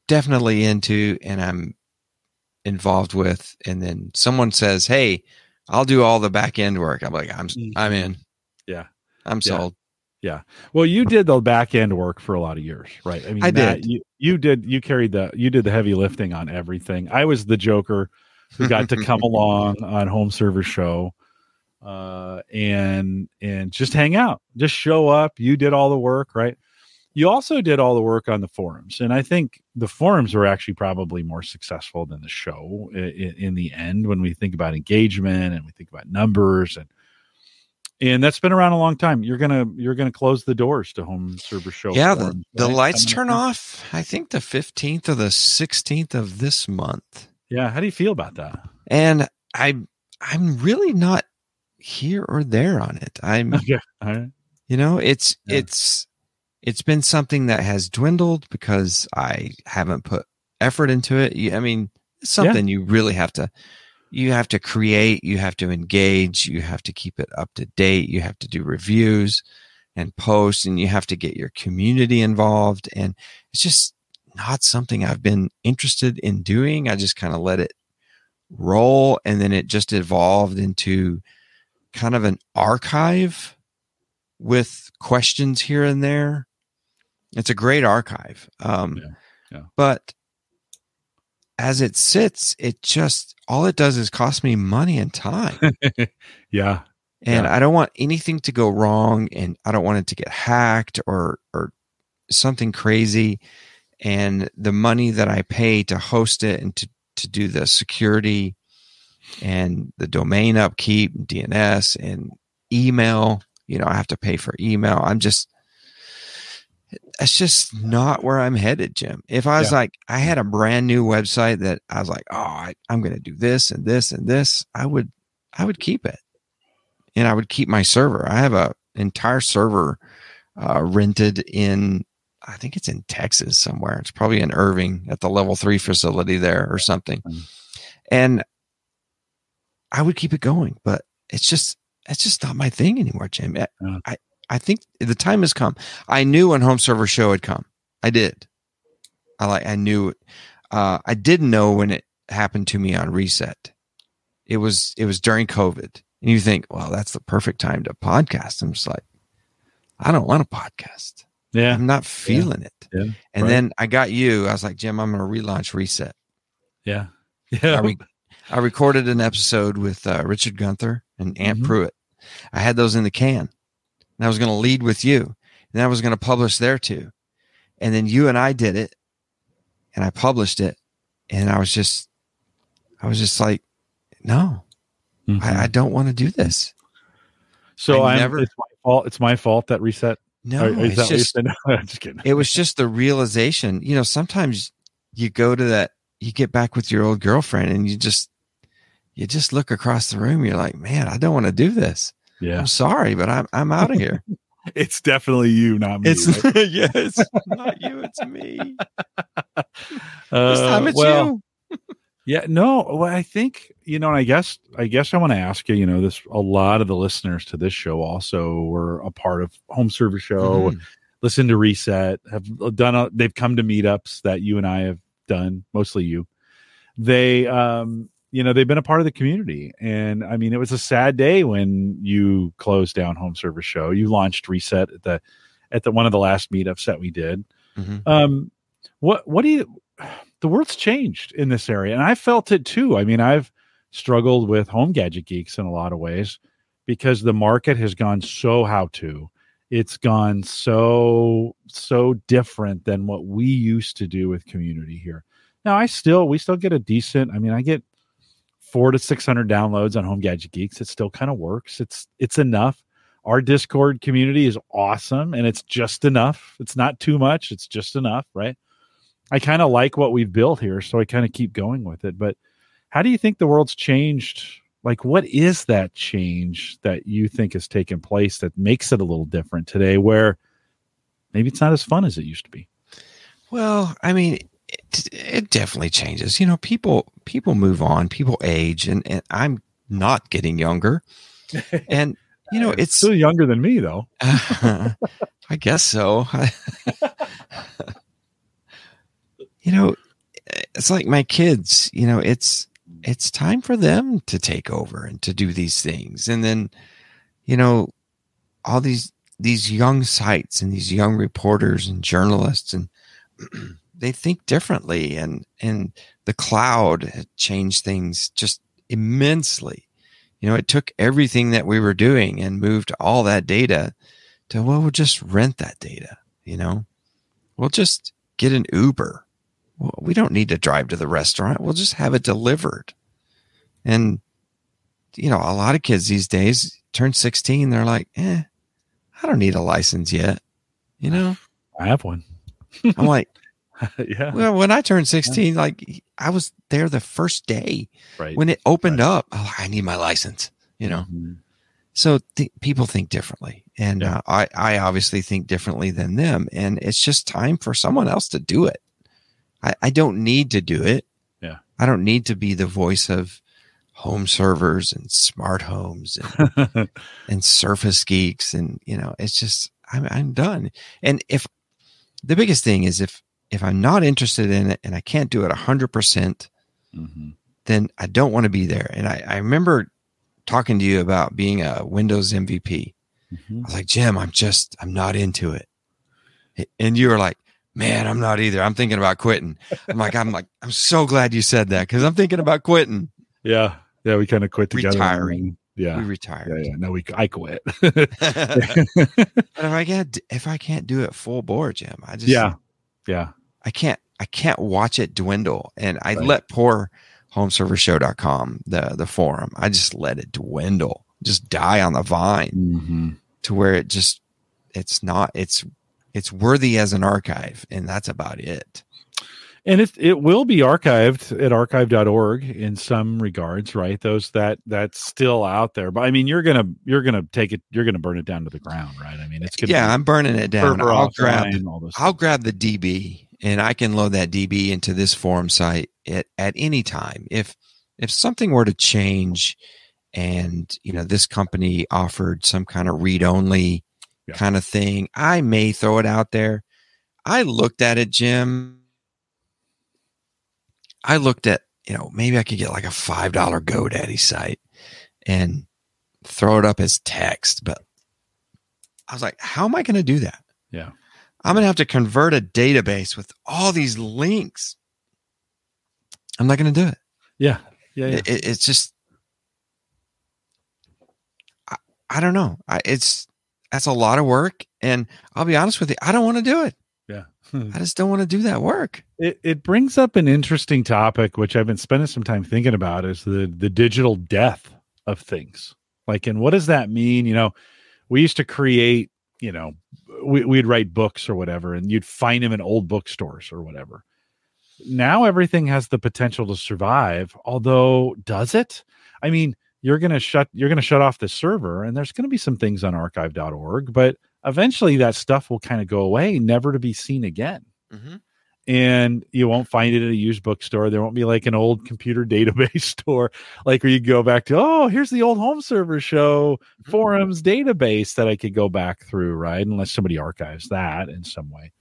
definitely into and I'm involved with and then someone says hey i'll do all the back end work i'm like i'm mm-hmm. i'm in yeah i'm sold yeah. Well, you did the back end work for a lot of years, right? I mean, I Matt, did. You, you did. You carried the. You did the heavy lifting on everything. I was the joker who got to come along on Home Server Show, uh, and and just hang out, just show up. You did all the work, right? You also did all the work on the forums and i think the forums were actually probably more successful than the show in, in, the end when we think about engagement and we think about numbers and and that's been around a long time you're gonna you're gonna close the doors to home server show yeah forums, the, the right? lights turn off i think the 15th or the 16th of this month yeah how do you feel about that and i i'm really not here or there on it i'm okay. you know it's yeah. it's it's been something that has dwindled because I haven't put effort into it. I mean, it's something yeah. you really have to you have to create, you have to engage, you have to keep it up to date, you have to do reviews and posts and you have to get your community involved and it's just not something I've been interested in doing. I just kind of let it roll and then it just evolved into kind of an archive with questions here and there it's a great archive. Um, yeah, yeah. But as it sits, it just all it does is cost me money and time. yeah. And yeah. I don't want anything to go wrong and I don't want it to get hacked or or something crazy. And the money that I pay to host it and to, to do the security and the domain upkeep, DNS and email, you know, I have to pay for email. I'm just that's just not where I'm headed, Jim. If I was yeah. like, I had a brand new website that I was like, oh, I, I'm going to do this and this and this, I would, I would keep it, and I would keep my server. I have a entire server uh, rented in I think it's in Texas somewhere. It's probably in Irving at the level three facility there or something. Mm. And I would keep it going, but it's just it's just not my thing anymore, Jim. I, Yeah. I, I think the time has come. I knew when home server show had come. I did. I like I knew. Uh, I didn't know when it happened to me on reset. It was it was during COVID. And you think, well, that's the perfect time to podcast. I'm just like, I don't want a podcast. Yeah. I'm not feeling it. Yeah, And right. then I got you. I was like, Jim, I'm going to relaunch Reset. Yeah. Yeah. I, re- I recorded an episode with uh, Richard Gunther and Ant Mhm. Pruitt. I had those in the can. And I was going to lead with you. And I was going to publish there too. And then you and I did it. And I published it. And I was just, I was just like, no, Mhm. I, I don't want to do this. so I I'm, never- it's my fault. It's my fault that reset. No, Or it's just. No, I'm just kidding. it was just the realization you know sometimes you go to that you get back with your old girlfriend and you just you just look across the room you're like man i don't want to do this yeah. i'm sorry but i'm i'm out of here It's definitely you, not me. it's right? yeah it's not you it's me this Uh, time it's well, you Yeah, no. Well, I think you know, and I guess I guess I want to ask you. You know, this a lot of the listeners to this show also were a part of Home Server Show. Mhm. Listen to Reset. Have done. A, they've come to meetups that you and I have done. Mostly you. They, um, you know, they've been a part of the community, and I mean, it was a sad day when you closed down Home Server Show. You launched Reset at the at the one of the last meetups that we did. Mhm. Um, what what do you? The world's changed in this area, and I felt it too. I mean, I've struggled with home gadget geeks in a lot of ways because the market has gone so how to. It's gone so so different than what we used to do with community here. Now, I still we still get a decent. I mean, I get four to six hundred downloads on Home Gadget Geeks. It still kind of works. It's it's enough. Our Discord community is awesome, and it's just enough. It's not too much. It's just enough, right? I kind of like what we've built here, so I kind of keep going with it. But how do you think the world's changed? Like, what is that change that you think has taken place that makes it a little different today? Where maybe it's not as fun as it used to be. well i mean it, it definitely changes you know people people move on people age and, and i'm not getting younger and you know it's still younger than me, though. I guess so. you know, it's like my kids, you know, it's it's time for them to take over and to do these things. And then, you know, all these these young sites and these young reporters and journalists and they think differently and and the cloud changed things just immensely. You know, it took everything that we were doing and moved all that data to well, we'll just rent that data. You know, we'll just get an Uber. Well, we don't need to drive to the restaurant. We'll just have it delivered. And you know, a lot of kids these days turn 16, they're like, eh, I don't need a license yet. You know, I have one. I'm like, yeah, well, when I turned 16, like I was there the first day right. when it opened up. Oh, I need my license, you know? Mhm. so th- people think differently and Yeah. uh, I, I obviously think differently than them and it's just time for someone else to do it I, I don't need to do it Yeah. i don't need to be the voice of home servers and smart homes and, and surface geeks and you know it's just I'm, I'm done and if the biggest thing is if if i'm not interested in it and i can't do it 100% Mhm. then I don't want to be there. And I, I remember talking to you about being a Windows MVP. Mhm. I was like, Jim, I'm just, I'm not into it. And you were like, man, I'm not either. I'm thinking about quitting. I'm like, I'm like, I'm so glad you said that because I'm thinking about quitting. Yeah, yeah, we kind of quit together. Retiring. Yeah, We yeah, retired. yeah. No, we I quit. but if I can't, if I can't do it full bore, Jim, I just, yeah, yeah, I can't, I can't watch it dwindle. And I Right. let poor homeservershow.com, the, the forum, I just let it dwindle, just die on the vine. hmm to where it just it's not it's it's worthy as an archive and that's about it and it it will be archived at archive.org in some regards right those that that's still out there but i mean you're gonna you're gonna take it you're gonna burn it down to the ground right i mean it's gonna yeah i'm burning it down i'll grab those i'll grab the db and i can load that db into this forum site at, at any time. If if something were to change and you know this company offered some kind of read only Yeah. kind of thing i may throw it out there. I looked at it jim. I looked at you know maybe i could get like a five dollar godaddy site and throw it up as text but i was like how am i going to do that? Yeah i'm going to have to convert a database with all these links. I'm not going to do it. Yeah. Yeah, yeah. it, it- it's just I, I don't know. I, it's that's a lot of work and i'll be honest with you i don't want to do it. Yeah. I just don't want to do that work. It, it brings up an interesting topic which i've been spending some time thinking about is the the digital death of things. Like and what does that mean? You know we used to create you know we, we'd write books or whatever and you'd find them in old bookstores or whatever. Now everything has the potential to survive although does it? I mean you're to shut you're to shut off the server and there's to be some things on archive.org but eventually that stuff will kind of go away never to be seen again mm-hmm. And you won't find it at a used bookstore. There won't be like an old computer database store, like where you go back to, oh, here's the old home server show forums database that I could go back through, right? Unless somebody archives that in some way.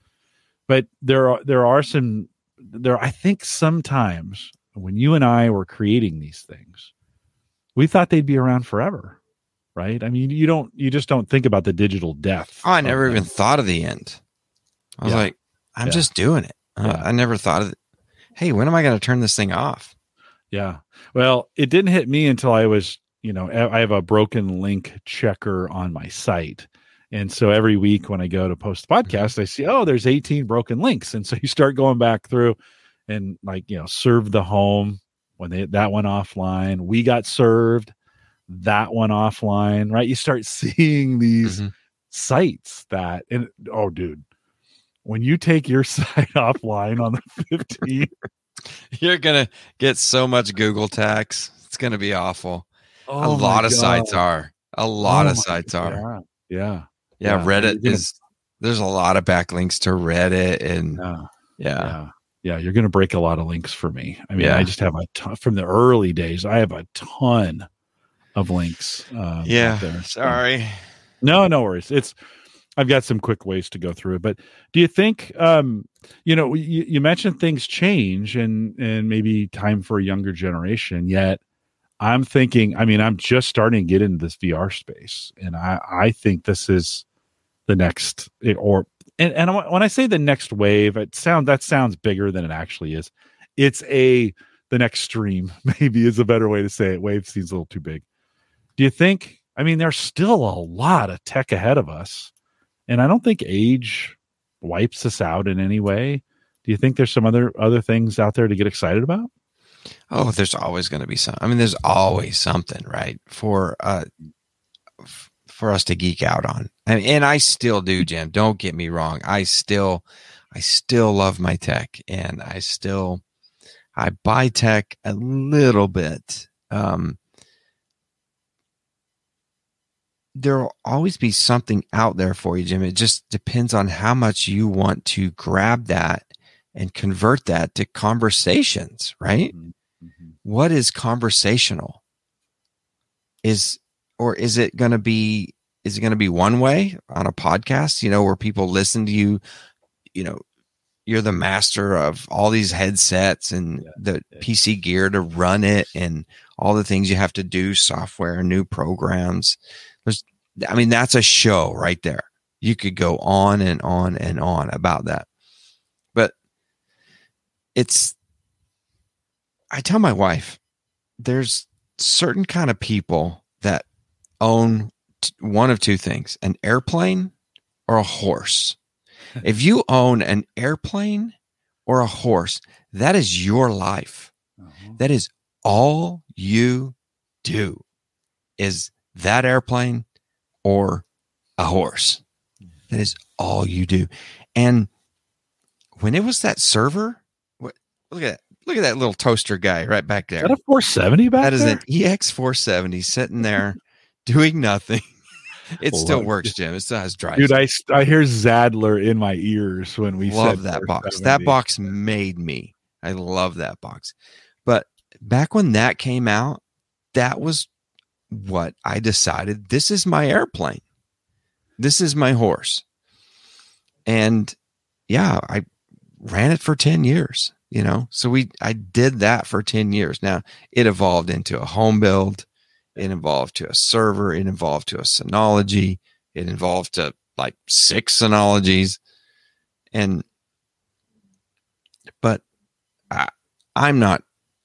But there are there are some there I think sometimes when you and I were creating these things, we thought they'd be around forever. Right. I mean, you don't you just don't think about the digital death. oh i never even thought of the end i was Yeah. like i'm Yeah. just doing it Uh, i never thought of it hey when am i going to turn this thing off Yeah. Well, it didn't hit me until I was, you know, I have a broken link checker on my site. And so every week when I go to post the podcast, I see, oh, there's 18 broken links. And so you start going back through and like, you know, serve the home when they that went offline. We got served, that one offline, right? You start seeing these Mhm. sites that and oh dude, when you take your site offline on the 15th, you're going to get so much google tax it's going to be awful oh a lot of sites are a lot Oh of sites are Yeah. Yeah. Yeah, Reddit gonna- is. There's a lot of backlinks to Reddit, and Yeah. yeah, Yeah. Yeah. You're going to break a lot of links for me. I mean. I just have a ton from the early days. I have a ton of links. Um, yeah. there. Sorry. No, no worries. It's, I've got some quick ways to go through it. But do you think, um, you know, you, you mentioned things change and, and maybe time for a younger generation, yet I'm thinking, I mean, I'm just starting to get into this VR space and I, I think this is the next eh, or, and, and when I say the next wave, it sound that sounds bigger than it actually is. It's a, the next stream maybe is a better way to say it. Wave seems a little too big. Do you think, I mean, there's still a lot of tech ahead of us. And I don't think age wipes us out in any way. Do you think there's some other other things out there to get excited about? Oh, there's always going to be some. I mean, there's always something, right? For uh, for us to geek out on, and, and I still do, Jim. Don't get me wrong. I still, I still love my tech, and I still, I buy tech a little bit. Um, there will always be something out there for you, Jim. It just depends on how much you want to grab that and convert that to conversations, right? Mm-hmm. Mm-hmm. What is conversational? Is or is it going to be is it going to be one way on a podcast, you know, where people listen to you, you know, you're the master of all these headsets and Yeah, the yeah. PC gear to run it and all the things you have to do, software, new programs. I mean, that's a show right there. You could go on and on and on about that. But it's, I tell my wife, there's certain kind of people that own t- one of two things an airplane or a horse. if you own an airplane or a horse, that is your life. Uh-huh. That is all you do is that airplane or a horse. That is all you do. And when it was that server, what Look at that. Look at that little toaster guy right back there. Is that a 470 back That is there? an EX470 sitting there doing nothing. It still works, Jim. It still has drive. Dude, I, I hear Zadler in my ears when we love said that box. That box made me. I love that box. But back when that came out, that was what I decided this is my airplane. This is my horse. And yeah, I ran it for 10 years, you know. So we I did that for 10 years. Now, it evolved into a home build, it evolved to a server, it evolved to a Synology, it evolved to like six Synologies. And but I, I'm not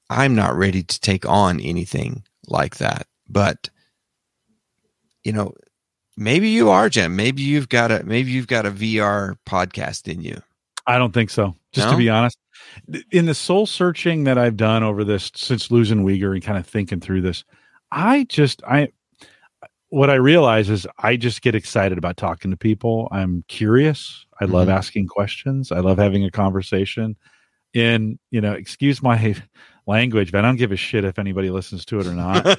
I'm not ready to take on anything like that. But you know, maybe you are, Jim. Maybe you've got a maybe you've got a VR podcast in you. I don't think so. Just No? to be honest, in the soul searching that I've done over this since losing Wieger and kind of thinking through this, I just I what I realize is I just get excited about talking to people. I'm curious. I love Mhm. asking questions. I love having a conversation. And you know, excuse my language, but I don't give a shit if anybody listens to it or not.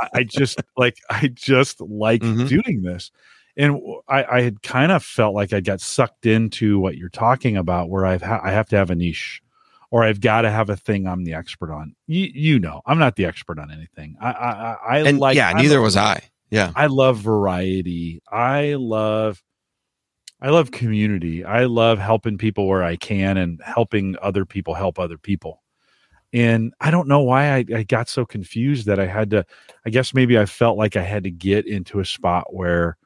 I, I just like I just like Mhm. doing this. And I, I had kind of felt like I got sucked into what you're talking about, where I've ha- I have to have a niche, or I've got to have a thing I'm the expert on. You you know, I'm not the expert on anything. I I, I and like yeah, neither was I. Yeah. I love variety. I love I love community. I love helping people where I can and helping other people help other people. And I don't know why I, I got so confused that I had to I guess maybe I felt like I had to get into a spot where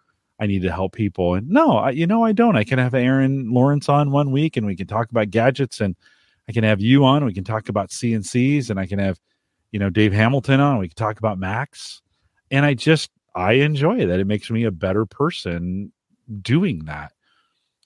I need to help people. And no, I, you know, I don't. I can have Aaron Lawrence on one week and we can talk about gadgets and I can have you on. We can talk about CNCs and I can have, you know, Dave Hamilton on. We can talk about Macs. And I just, I enjoy that. It makes me a better person doing that.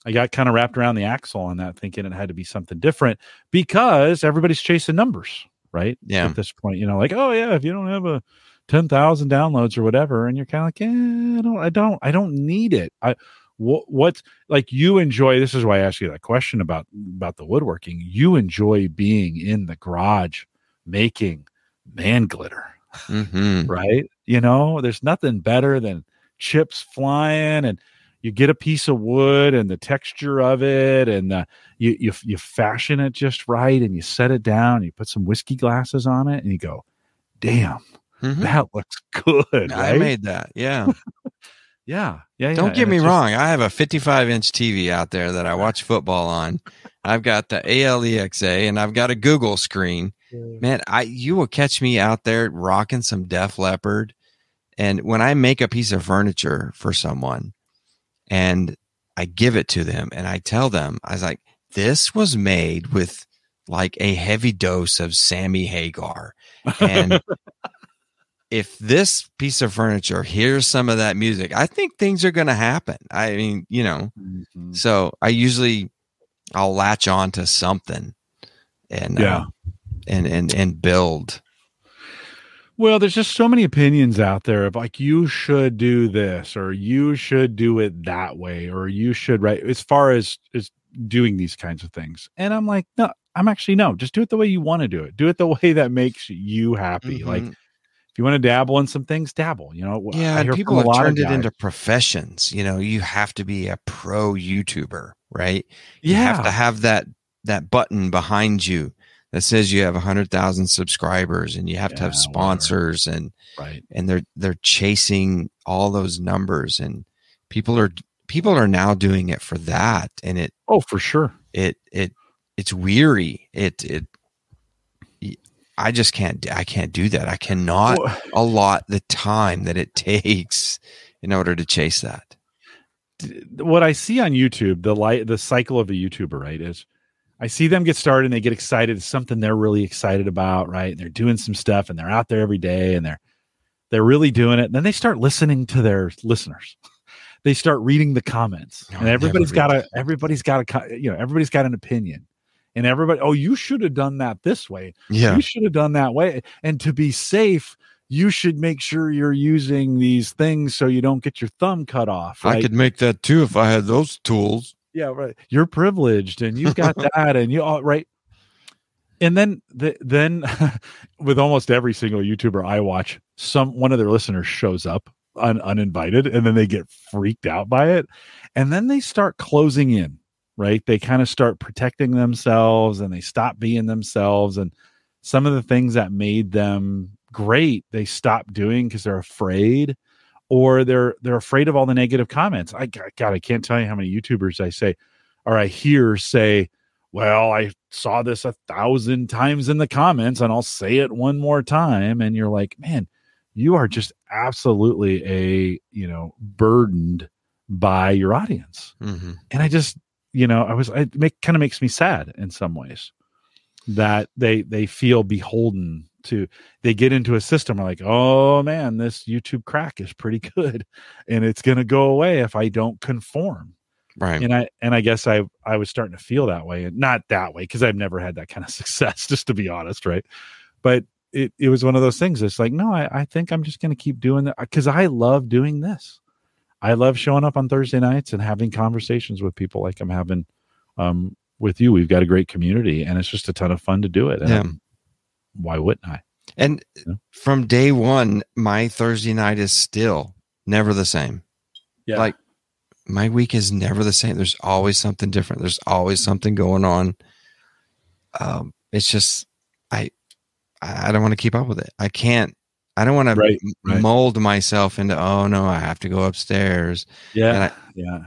I got kind of wrapped around the axle on that, thinking it had to be something different because everybody's chasing numbers, right? Yeah. At this point, you know, like, oh yeah, if you don't have a ten thousand downloads or whatever, and you're kind of like, eh, I don't, I don't, I don't need it. I what what like you enjoy. This is why I asked you that question about about the woodworking. You enjoy being in the garage making man glitter hmm right? You know, there's nothing better than chips flying and you get a piece of wood and the texture of it and the, you, you you fashion it just right and you set it down and you put some whiskey glasses on it and you go damn Mhm. that looks good I made that. Yeah. yeah yeah Don't yeah. get And me it's just- wrong. I have a 55 inch TV out there that I watch football on. I've got the ALEXA and I've got a Google screen. Man, I you will catch me out there rocking some Def Leppard. And when I make a piece of furniture for someone and I give it to them and I tell them, I was like, this was made with like a heavy dose of Sammy Hagar. And if this piece of furniture hears some of that music, I think things are going to happen. I mean, you know, Mhm. so I usually I'll latch on to something and Yeah. uh, and and and build. Well, there's just so many opinions out there of like you should do this or you should do it that way or you should right as far as as doing these kinds of things. And I'm like, no, I'm actually no, just do it the way you want to do it. Do it the way that makes you happy. Like Mhm. if you want to dabble in some things, dabble. You know, yeah, people have a lot of turned it into professions. You know, you have to be a pro YouTuber, right? You yeah, have to have that that button behind you that says you have 100,000 subscribers and you have to Yeah, have whatever. sponsors and right. and they're they're chasing all those numbers and people are people are now doing it for that and it Oh, for sure. it it it's weary it it i just can't i can't do that i cannot Well, allot the time that it takes in order to chase that what I see on YouTube, the light, the cycle of a YouTuber, right, is I see them get started and they get excited. It's something they're really excited about, right? And they're doing some stuff and they're out there every day and they're they're really doing it. And then they start listening to their listeners. They start reading the comments, No, and I everybody's got a everybody's got a you know everybody's got an opinion, and everybody oh you should have done that this way yeah you should have done that way. And to be safe, you should make sure you're using these things so you don't get your thumb cut off. i could make that too if i had those tools yeah, right. You're privileged and you've got that, and you all right. and then the, then with almost every single YouTuber I watch, some one of their listeners shows up un, uninvited, and then they get freaked out by it, and then they start closing in. Right? They kind of start protecting themselves, and they stop being themselves, and some of the things that made them great they stop doing because they're afraid or they're they're afraid of all the negative comments i god i can't tell you how many youtubers i say or i hear say well, I saw this a thousand times in the comments and I'll say it one more time. And you're like, man, you are just absolutely a, you know, burdened by your audience. Mm-hmm. And I just, you know, I was, it make, kind of makes me sad in some ways that they, they feel beholden to, they get into a system like, oh man, this YouTube crack is pretty good and it's going to go away if I don't conform. Right. And i and i guess i i was starting to feel that way and not that way because i've never had that kind of success just to be honest right? But it, it was one of those things it's like no i, I think i'm just going to keep doing that because i love doing this. I love showing up on thursday nights and having conversations with people like i'm having um, with you. We've got a great community and it's just a ton of fun to do it and yeah. Why wouldn't i and from day one my thursday night is still never the same yeah. like my week is never the same. There's always something different. There's always something going on. Um, it's just I I don't want to keep up with it. I can't. I don't want right, to right. mold myself into oh no, I have to go upstairs. Yeah, I, yeah.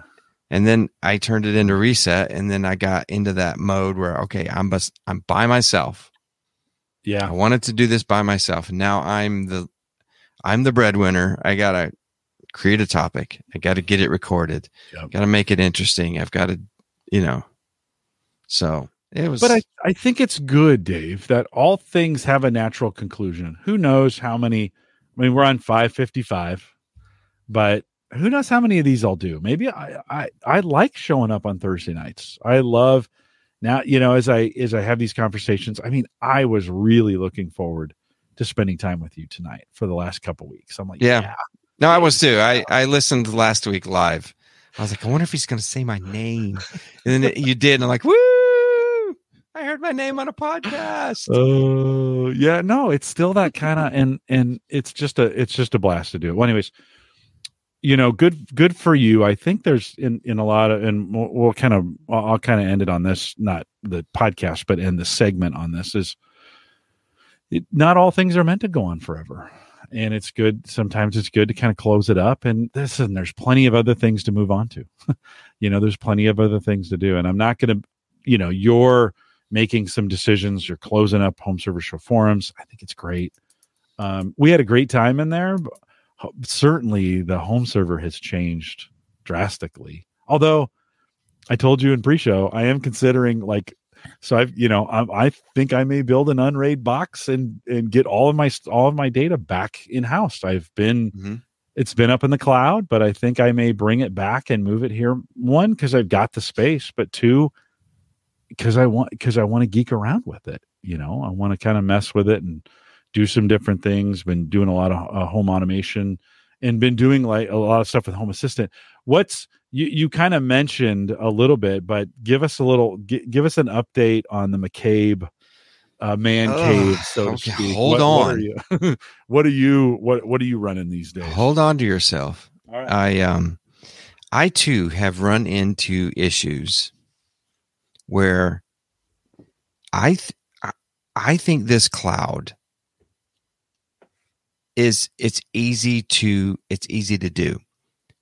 And then I turned it into reset, and then I got into that mode where okay, I'm bus- I'm by myself. Yeah, I wanted to do this by myself, and now I'm the I'm the breadwinner. I gotta create a topic. I got to get it recorded. Yep. Got to make it interesting. I've got to, you know. So it was. But I, I think it's good, Dave, that all things have a natural conclusion. Who knows how many? I mean, we're on 555, but who knows how many of these I'll do? Maybe I, I, I like showing up on Thursday nights. I love now, you know, as I, as I have these conversations, I mean, I was really looking forward to spending time with you tonight for the last couple weeks. I'm like, yeah, yeah no, I was too. I, I listened last week live. I was like, I wonder if he's going to say my name. And then you did. And I'm like, woo! I heard my name on a podcast. Oh uh, yeah, no, it's still that kind of, and and it's just a it's just a blast to do it. Well, anyways, you know, good good for you. I think there's in in a lot of, and we'll, we'll kind of I'll, kind of end it on this, not the podcast, but end the segment on this is. It, not all things are meant to go on forever and it's good. Sometimes it's good to kind of close it up. And this, and there's plenty of other things to move on to. you know, there's plenty of other things to do. And I'm not going to, you know, you're making some decisions. You're closing up home server show forums. I think it's great. Um, we had a great time in there. Certainly, the home server has changed drastically. Although I told you in pre-show, I am considering like so I've, you know, I, I, think I may build an unraid box and and get all of my all of my data back in house. I've been, mm-hmm. it's been up in the cloud, but I think I may bring it back and move it here. One because I've got the space, but two because I want because I want to geek around with it. You know, I want to kind of mess with it and do some different things. Been doing a lot of uh, home automation and been doing like a lot of stuff with Home Assistant. What's you you kind of mentioned a little bit, but give us a little g- give us an update on the McCabe uh, man cave, so okay, to speak. Hold what, on. What are, you, what are you what what are you running these days? Hold on to yourself. I um I too have run into issues where I th- I think this cloud is it's easy to it's easy to do.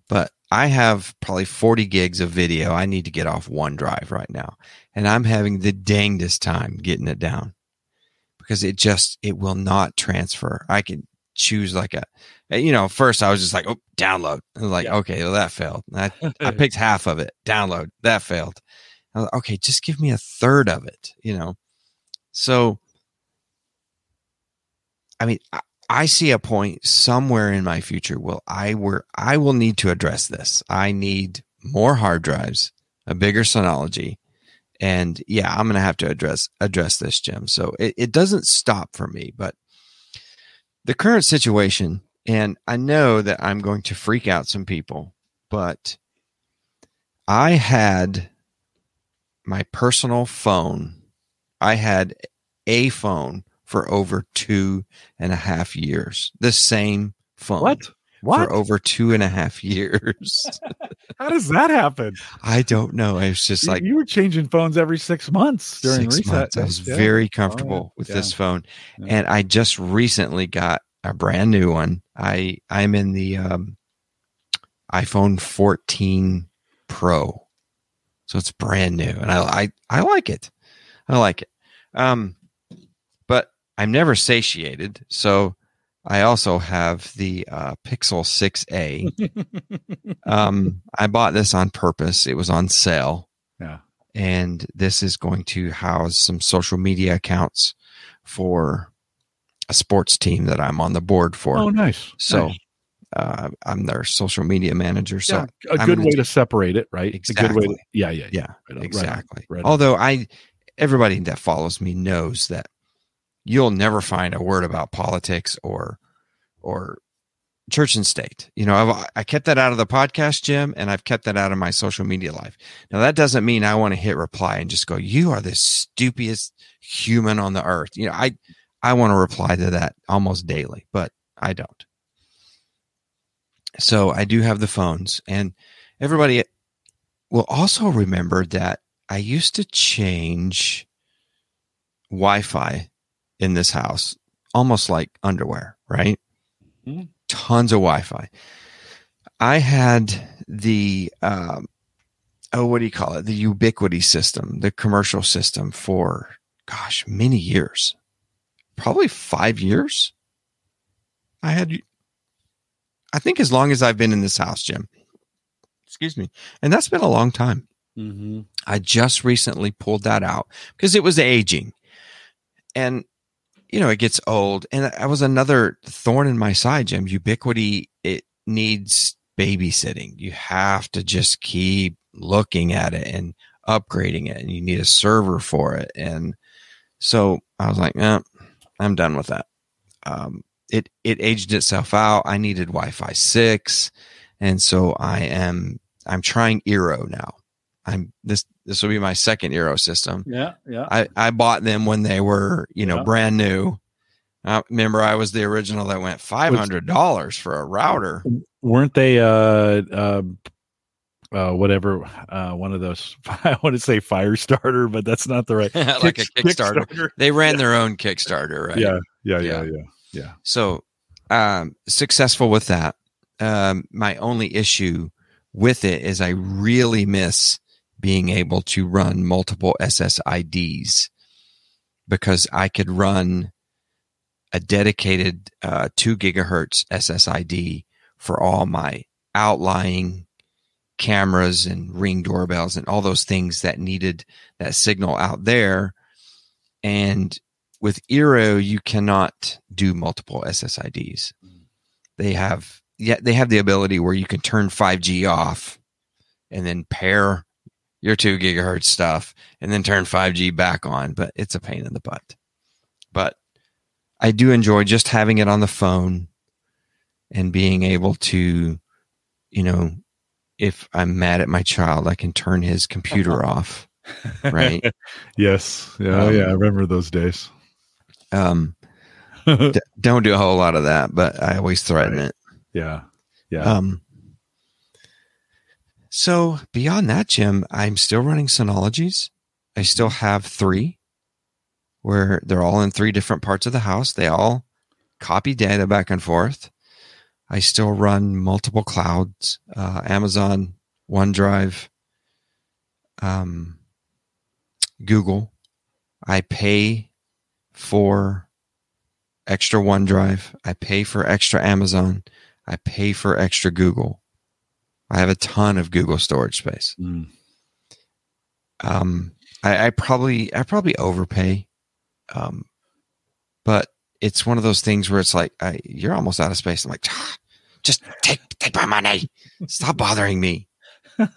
But I have probably 40 gigs of video I need to get off OneDrive right now. And I'm having the dangest time getting it down because it just, it will not transfer. I can choose like a, you know, first I was just like, oh, download. I was like, yeah. okay, well, that failed. I, I picked half of it, download, that failed. Like, okay, just give me a third of it, you know? So, I mean, I see a point somewhere in my future will I where I will need to address this. I need more hard drives, a bigger Synology, and yeah, I'm gonna have to address address this, Jim. So it, it doesn't stop for me, but the current situation, and I know that I'm going to freak out some people, but I had my personal phone. I had a phone for over two and a half years. The same phone. What? What? For over two and a half years. How does that happen? I don't know. I was just You- like you were changing phones every six months during six reset. months. I was Yeah. very comfortable with yeah. this phone, Yeah. and I just recently got a brand new one. I I'm in the um, iPhone 14 Pro, so it's brand new, and I I I like it. I like it. Um, I'm never satiated, so I also have the uh, Pixel 6a. um, I bought this on purpose. It was on sale yeah. and this is going to house some social media accounts for a sports team that I'm on the board for. Oh, nice. so Nice. uh, I'm their social media manager. So yeah, a good way to separate it, right? A good way. To, Exactly. yeah, yeah, yeah, Right on, right exactly. right. Although I, everybody that follows me knows that you'll never find a word about politics or, or church and state. You know, I've, I kept that out of the podcast, Jim, and I've kept that out of my social media life. Now that doesn't mean I want to hit reply and just go, "You are the stupidest human on the earth." You know, I I want to reply to that almost daily, but I don't. So I do have the phones, and everybody will also remember that I used to change Wi-Fi in this house almost like underwear, right? Mhm. Tons of Wi-Fi. I had the um, oh, what do you call it? The Ubiquiti system, the commercial system for gosh, many years, probably five years. I had, I think, as long as I've been in this house, Jim. Excuse me, and that's been a long time. Mm-hmm. I just recently pulled that out because it was aging. And, you know, it gets old. And that was another thorn in my side, Jim. Ubiquiti, it needs babysitting. You have to just keep looking at it and upgrading it. And you need a server for it. And so I was like, eh, I'm done with that. Um, it, it aged itself out. I needed Wi Fi 6. And so I am, I'm trying Eero now. I'm this this will be my second Eero system. Yeah, yeah. I, I bought them when they were, you know, Yeah. brand new. I remember I was the original that went five hundred dollars for a router. Weren't they? Uh, uh, uh, whatever. Uh, one of those. I want to say fire starter, but that's not the right. like a Kick- Kickstarter. They ran their own Kickstarter, right? Yeah, yeah, Yeah. yeah, yeah. So um successful with that. Um my only issue with it is I really miss being able to run multiple SSIDs because I could run a dedicated uh, two gigahertz SSID for all my outlying cameras and ring doorbells and all those things that needed that signal out there. And with Eero, you cannot do multiple SSIDs. They have yeah, they have the ability where you can turn 5G off and then pair your two gigahertz stuff and then turn 5G back on, but it's a pain in the butt. But I do enjoy just having it on the phone and being able to, you know, if I'm mad at my child, I can turn his computer off. Right. yes. Yeah. Um, yeah. I remember those days. Um, d- don't do a whole lot of that, but I always threaten Right. it. yeah. Yeah. Um, so beyond that, Jim, I'm still running Synologies. I still have three where they're all in three different parts of the house. They all copy data back and forth. I still run multiple clouds, uh, Amazon, OneDrive, um, Google. I pay for extra OneDrive. I pay for extra Amazon. I pay for extra Google. I have a ton of Google storage space. Mm. Um, I, I probably I probably overpay, um, but it's one of those things where it's like I, you're almost out of space. I'm like, "Ah, just take take my money. Stop bothering me.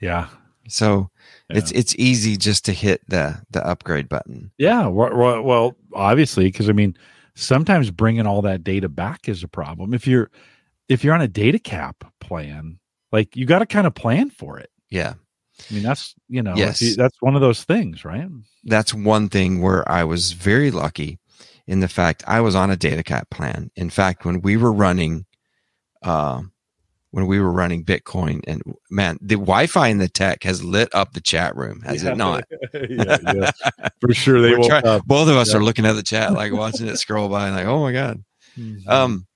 Yeah. So Yeah. it's it's easy just to hit the the upgrade button. Yeah. Well, well, well obviously, because I mean, sometimes bringing all that data back is a problem. If you're if you're on a data cap plan, like you got to kind of plan for it. Yeah. I mean, that's you know, Yes. you- that's one of those things, right? that's one thing where I was very lucky in the fact I was on a data cap plan. In fact, when we were running, uh, when we were running Bitcoin, and man, the Wi-Fi in the tech has lit up the chat room, has Yeah. it not? yeah, yeah. For sure, they We're try- Both of us Yeah. are looking at the chat, like watching it scroll by, like, oh my god. Um,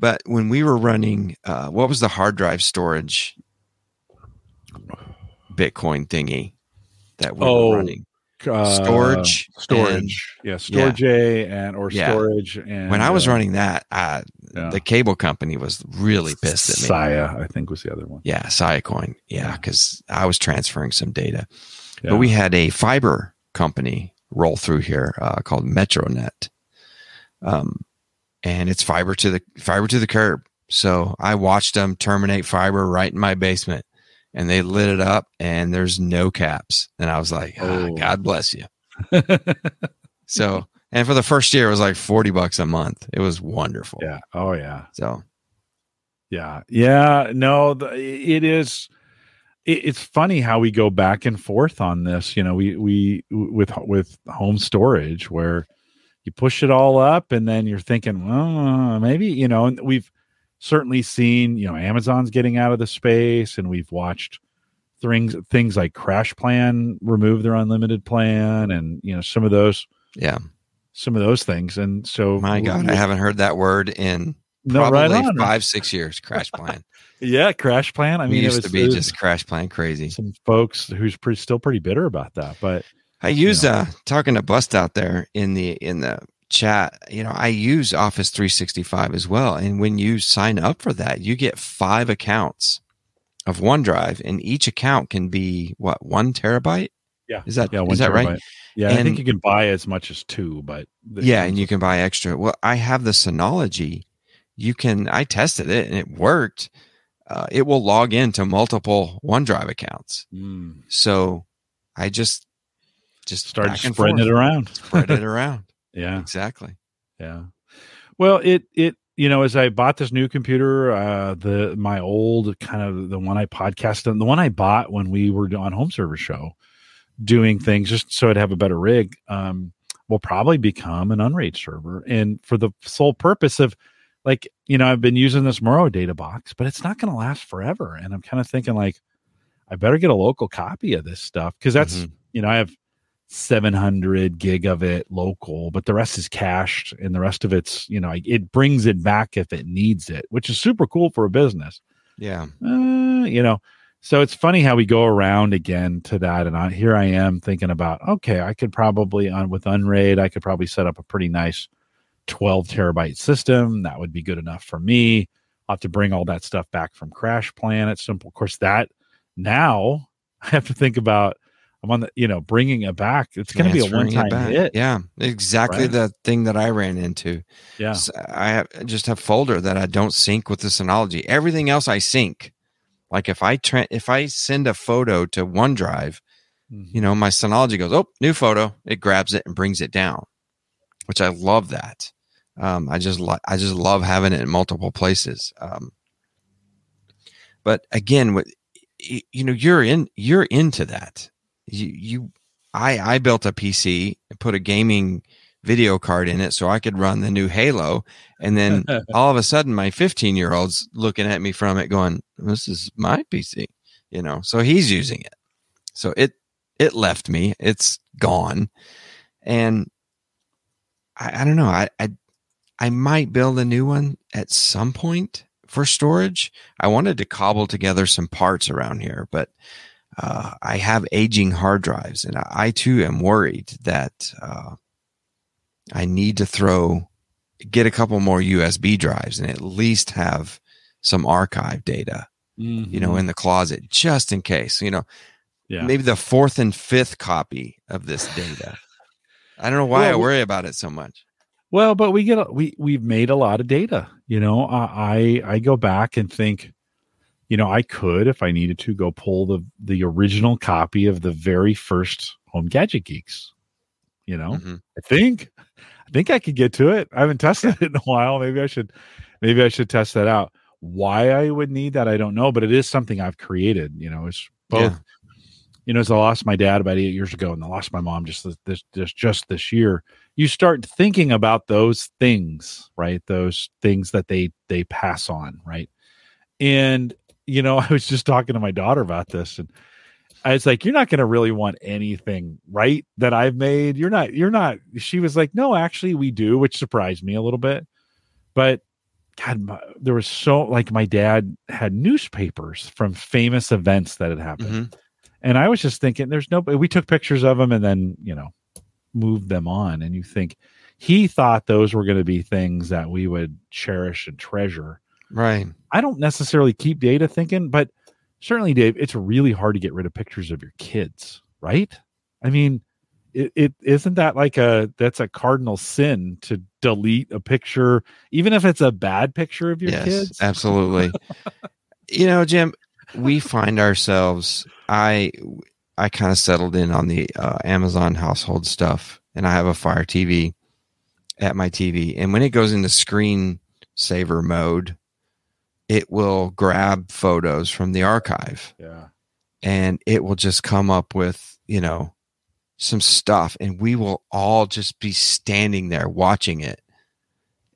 but when we were running, uh, what was the hard drive storage Bitcoin thingy that we Oh, were running? Uh, storage storage, yeah, storage A and or Yeah. storage. And When I was uh, running that, uh, yeah. the cable company was really pissed at me. Saya, I think was the other one. Yeah, Siacoin. Yeah, Yeah. because I was transferring some data. Yeah. But we had a fiber company roll through here uh, called Metronet, um, and it's fiber to the fiber to the curb. So I watched them terminate fiber right in my basement, and they lit it up, and there's no caps. And I was like, ah, Oh. God bless you. So, and for the first year, it was like forty bucks a month. It was wonderful. yeah. Oh yeah. So Yeah. Yeah. No, the, it is. It, it's funny how we go back and forth on this. You know, we we with with home storage where you push it all up and then you're thinking, well, uh, maybe you know. And we've certainly seen you know Amazon's getting out of the space, and we've watched things things like Crash Plan remove their unlimited plan, and you know some of those yeah, some of those things. And so, my God, I haven't heard that word in no, probably right on. five six years. Crash plan. Yeah, Crash Plan. I mean, it used was, to be just crash plan crazy. some folks who's pretty still pretty bitter about that, but I use know. uh talking to Bust out there in the in the chat. You know, I use Office 365 as well, and when you sign up for that, you get five accounts of OneDrive, and each account can be what one terabyte. Yeah. is that yeah, is that right? terabyte. Yeah, I think you can buy as much as two, but Yeah, and you can buy extra. Well, I have the Synology. You can. I tested it and it worked. Uh, it will log into multiple OneDrive accounts. Mm, So I just just started spreading forth, it around. spread it around. Yeah, Exactly. yeah. Well, it it you know as I bought this new computer, uh, the my old kind of the one I podcasted, on, the one I bought when we were on Home Server Show, doing things just so I'd have a better rig. Um, will probably become an Unraid server, and for the sole purpose of like you know I've been using this Morro data box, but it's not going to last forever, and I'm kind of thinking like I better get a local copy of this stuff because that's Mhm. you know I have 700 gig of it local, but the rest is cached, and the rest of it's you know it brings it back if it needs it, which is super cool for a business. Yeah. uh, you know so it's funny how we go around again to that and I, here i am thinking about okay i could probably on with unraid i could probably set up a pretty nice 12 terabyte system. That would be good enough for me. I'll have to bring all that stuff back from crash planet. Simple. Of course that now i have to think about i'm on the you know bringing it back it's going to be a it one-time hit Yeah. Exactly Right? the thing that I ran into. yeah S- I have, I just have folder that I don't sync with the Synology. Everything else I sync. Like if I tra- if I send a photo to OneDrive, you know, my Synology goes, "Oh, new photo." It grabs it and brings it down, which I love that. Um, I just lo- I just love having it in multiple places. Um, but again, what you know, you're in you're into that. You you I I built a PC and put a gaming video card in it so I could run the new Halo, and then all of a sudden my 15 year old's looking at me from it, going, "This is my PC," you know. So he's using it. So it it left me. It's gone, and I, I don't know. I, I I might build a new one at some point for storage. I wanted to cobble together some parts around here, but uh, I have aging hard drives, and I, too am worried that uh, I need to throw get a couple more USB drives and at least have some archive data, you know, in the closet just in case. You know, Mm-hmm. yeah maybe the fourth and fifth copy of this data. I don't know why I worry about it so much. Well, but we get a, we we've made a lot of data. You know, I I I go back and think, you know, I could if I needed to go pull the the original copy of the very first Home Gadget Geeks. You know, Mhm. I think I think I could get to it. I haven't tested it in a while. Maybe I should maybe I should test that out. Why I would need that, I don't know, but it is something I've created. You know, it's both Yeah. you know, as I lost my dad about eight years ago, and I lost my mom just this, this just this year, you start thinking about those things, right? Those things that they they pass on, right? And you know, I was just talking to my daughter about this, and I was like, "You're not going to really want anything, right? That I've made. You're not. You're not." She was like, "No, actually, we do," which surprised me a little bit. But God, my, there was so like my dad had newspapers from famous events that had happened. Mm-hmm and I was just thinking, there's no, we took pictures of them and then, you know, moved them on. And you think he thought those were going to be things that we would cherish and treasure. Right. I don't necessarily keep data thinking, but certainly, Dave, it's really hard to get rid of pictures of your kids, right? I mean, it, it isn't that like a that's a cardinal sin to delete a picture, even if it's a bad picture of your yes, kids. Absolutely. you know, Jim, we find ourselves I I kind of settled in on the uh, Amazon household stuff, and I have a Fire TV at my TV, and when it goes into screen saver mode, it will grab photos from the archive. Yeah. And it will just come up with, you know, some stuff and we will all just be standing there watching it.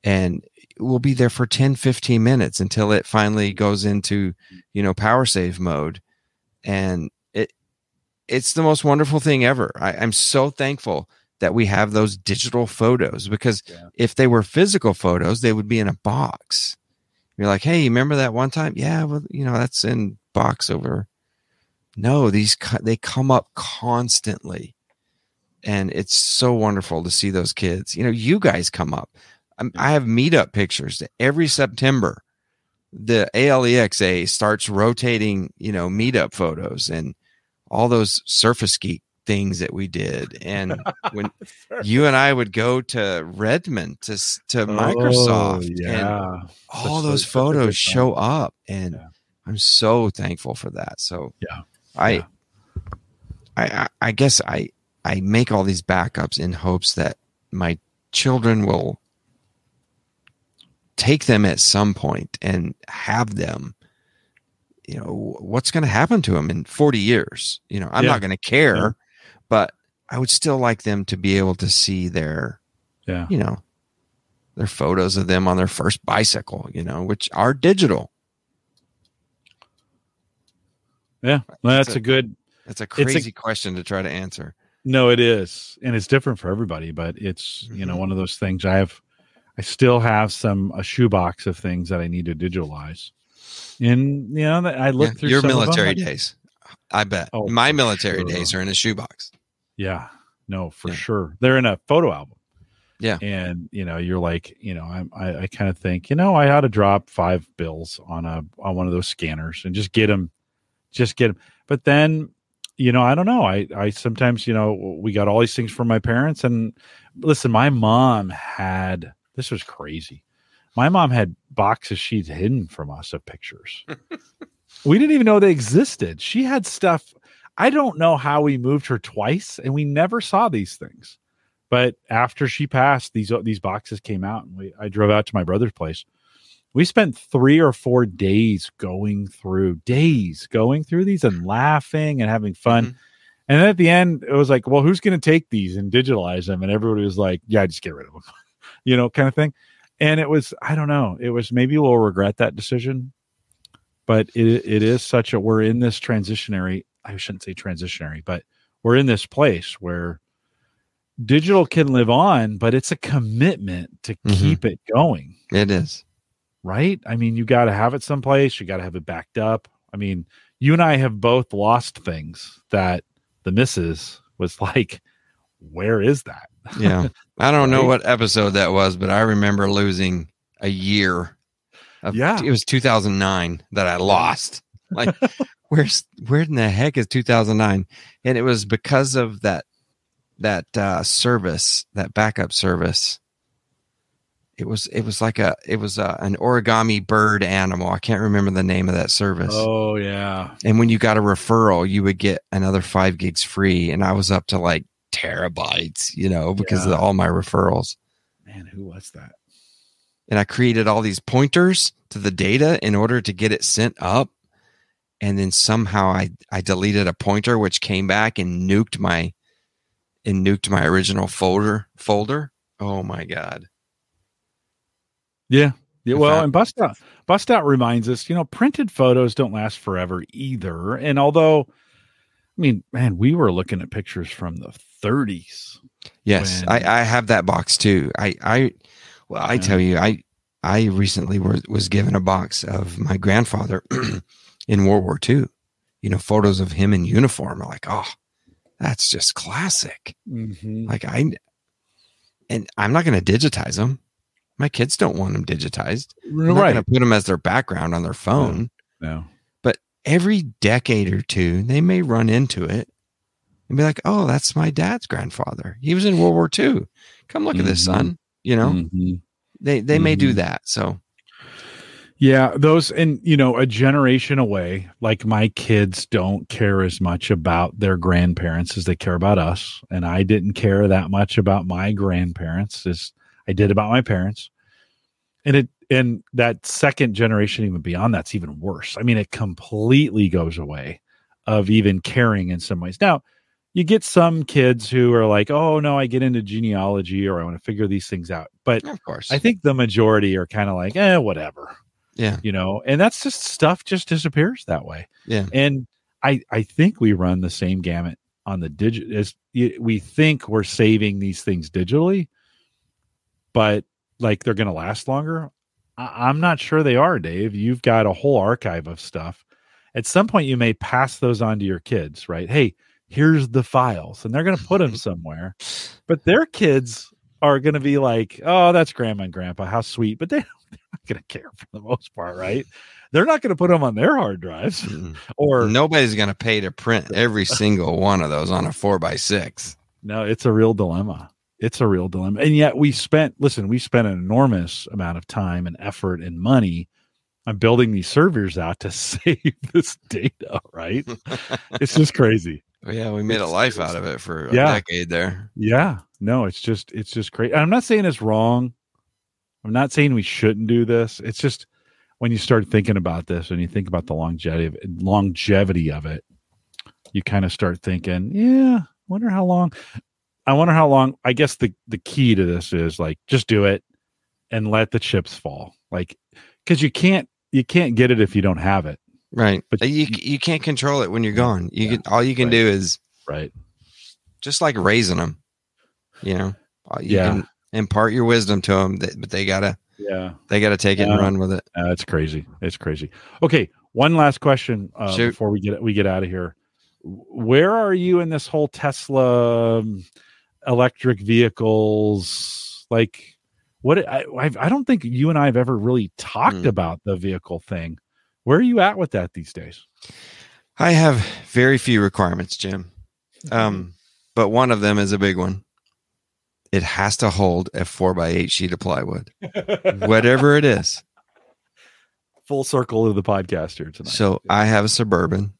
And we'll be there for 10, 15 minutes until it finally goes into, you know, power save mode and it it's the most wonderful thing ever. I, am so thankful that we have those digital photos because yeah. if they were physical photos, they would be in a box. You're like, hey, you remember that one time? Yeah, well, you know, that's in box over. No, these they come up constantly, and it's so wonderful to see those kids. You know, you guys come up. I'm, I have meetup pictures every September the ALEXA starts rotating, you know, meetup photos and all those surface geek things that we did. And when you and I would go to Redmond to to oh, Microsoft, yeah. and all those photos show up, and yeah. I'm so thankful for that. So yeah, I, yeah. I, I, guess I I make all these backups in hopes that my children will take them at some point and have them you know what's going to happen to them in 40 years you know i'm yeah. not going to care. But i would still like them to be able to see their yeah you know their photos of them on their first bicycle you know which are digital yeah well, that's a, a, good that's a crazy a, question to try to answer no it is and it's different for everybody but it's you know mm-hmm. one of those things i have I still have some a shoebox of things that I need to digitalize. And you know, I look yeah, through your military days. I bet oh, my military sure. days are in a shoebox. Yeah, no, for yeah. sure. They're in a photo album. Yeah, and you know, you're like, you know, I'm, I, I kind of think, you know, I ought to drop five bills on a on one of those scanners and just get them, just get them. But then, you know, I don't know. I I sometimes, you know, we got all these things from my parents, and listen, my mom had this was crazy. My mom had boxes she'd hidden from us of pictures. we didn't even know they existed. She had stuff. I don't know how we moved her twice and we never saw these things. But after she passed, these these boxes came out and we I drove out to my brother's place. We spent 3 or 4 days going through days going through these and laughing and having fun. Mm-hmm. And then at the end, it was like, well, who's going to take these and digitalize them? And everybody was like, yeah, just get rid of them you know, kind of thing. And it was, I don't know, it was maybe we'll regret that decision, but it it is such a we're in this transitionary. I shouldn't say transitionary, but we're in this place where digital can live on, but it's a commitment to mm-hmm. keep it going. It is. Right? I mean, you got to have it someplace, you got to have it backed up. I mean, you and I have both lost things that the missus was like, where is that? yeah. I don't know what episode that was, but I remember losing a year. Of, yeah. It was 2009 that I lost. Like, where's, where in the heck is 2009? And it was because of that, that uh, service, that backup service. It was, it was like a, it was a, an origami bird animal. I can't remember the name of that service. Oh, yeah. And when you got a referral, you would get another five gigs free. And I was up to like terabytes, you know, because yeah. of all my referrals. Man, who was that? And I created all these pointers to the data in order to get it sent up. And then somehow I I deleted a pointer which came back and nuked my and nuked my original folder folder. Oh my god. Yeah. Yeah, well, I- and bust out bust out reminds us, you know, printed photos don't last forever either. And although, I mean, man, we were looking at pictures from the 30s. Yes, when- I, I have that box too. I I well, I Yeah. tell you, I I recently was was given a box of my grandfather in World War II. You know, photos of him in uniform. I'm like, oh, that's just classic. Mm-hmm. Like I, and I'm not going to digitize them. My kids don't want them digitized. I'm not Right. going to put them as their background on their phone. No. But every decade or two, they may run into it and be like, "Oh, that's my dad's grandfather. He was in World War II. Come look at this, Mhm. son." You know, Mhm. they they may do Mhm. that. So Yeah, those and you know, a generation away, like my kids don't care as much about their grandparents as they care about us. And I didn't care that much about my grandparents as I did about my parents. And it and that second generation even beyond that's even worse. I mean, it completely goes away of even caring in some ways. Now, you get some kids who are like, "Oh no, I get into genealogy or I want to figure these things out." But of course, I think the majority are kind of like, "Eh, whatever." Yeah, you know and that's just stuff just disappears that way. Yeah. and i i think we run the same gamut on the digit as we think we're saving these things digitally but like they're going to last longer. I, i'm not sure they are dave. You've got a whole archive of stuff. At some point you may pass those on to your kids right? Hey here's the files and they're going to put them mm-hmm. somewhere. But their kids are going to be like oh that's grandma and grandpa. How sweet. But they not going to care for the most part right they're not going to put them on their hard drives or nobody's going to pay to print every single one of those on a four by six. no it's a real dilemma it's a real dilemma and yet we spent listen we spent an enormous amount of time and effort and money on building these servers out to save this data right it's just crazy Yeah, we made a life out of it for a Yeah. decade there. Yeah. No, it's just it's just great. I'm not saying it's wrong. I'm not saying we shouldn't do this. It's just when you start thinking about this and you think about the longevity of, longevity of it, you kind of start thinking, yeah, wonder how long I wonder how long I guess the the key to this is like just do it and let the chips fall. Like cuz you can't you can't get it if you don't have it, Right, But but you you can't control it when you're gone. You Yeah. can all you can Right. do is right? just like raising them. You know, Uh, you Yeah. can impart your wisdom to them, but they gotta Yeah. they gotta take it and run with it. Uh, it's crazy. It's crazy. Okay, one last question uh, before we get we get out of here. Where are you in this whole Tesla um, electric vehicles? Like, what? I I've, I don't think you and I have ever really talked Hmm. about the vehicle thing. Where are you at with that these days? I have very few requirements, Jim. Um, but one of them is a big one. It has to hold a four by eight sheet of plywood, whatever it is. Full circle of the podcast here tonight. So I have a suburban.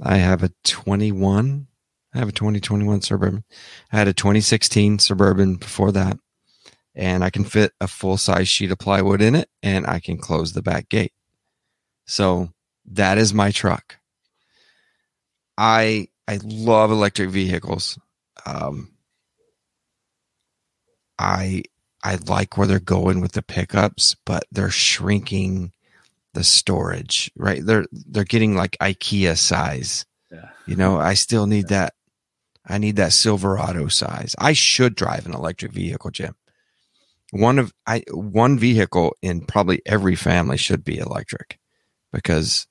I have a 21. I have a 2021 suburban. I had a 2016 suburban before that. And I can fit a full size sheet of plywood in it and I can close the back gate. So that is my truck. I I love electric vehicles. Um, I I like where they're going with the pickups, but they're shrinking the storage, right? They're they're getting like IKEA size. Yeah. You know, I still need that. I need that Silverado size. I should drive an electric vehicle, Jim. One of I one vehicle in probably every family should be electric because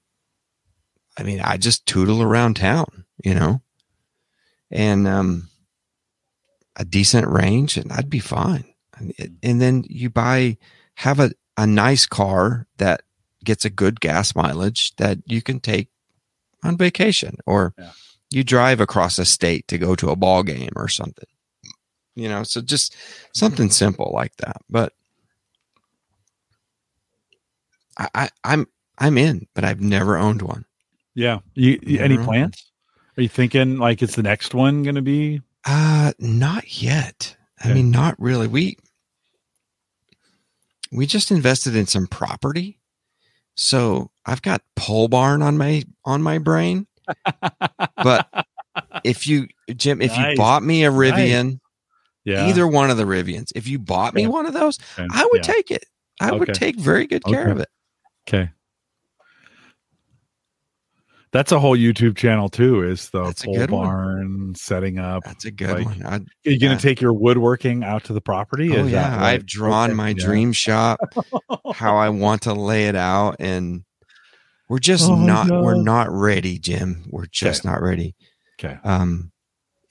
I mean, I just tootle around town, you know. And um a decent range and I'd be fine. And, and then you buy have a, a nice car that gets a good gas mileage that you can take on vacation or Yeah. you drive across a state to go to a ball game or something. You know, so just something simple like that. But I, I I'm I'm in, but I've never owned one. yeah. You, you- any plans? Are you thinking like it's the next one going to be? Uh not yet. I Okay. mean, not really. We we just invested in some property. So I've got pole barn on my on my brain. but if you Jim, if Nice. you bought me a Rivian, Yeah. either one of the Rivians, if you bought me Yeah. one of those, Okay. I would take it. I would take very good care Okay. of it. Okay. That's a whole YouTube channel too. Is the That's pole good one. barn setting up? That's a good Like, one. I'd, Are you going to take your woodworking out to the property? oh Is yeah, I've drawn okay, my yeah. dream shop, how I want to lay it out, and we're just Oh, not we're not ready, Jim. We're just not ready. Okay. Um,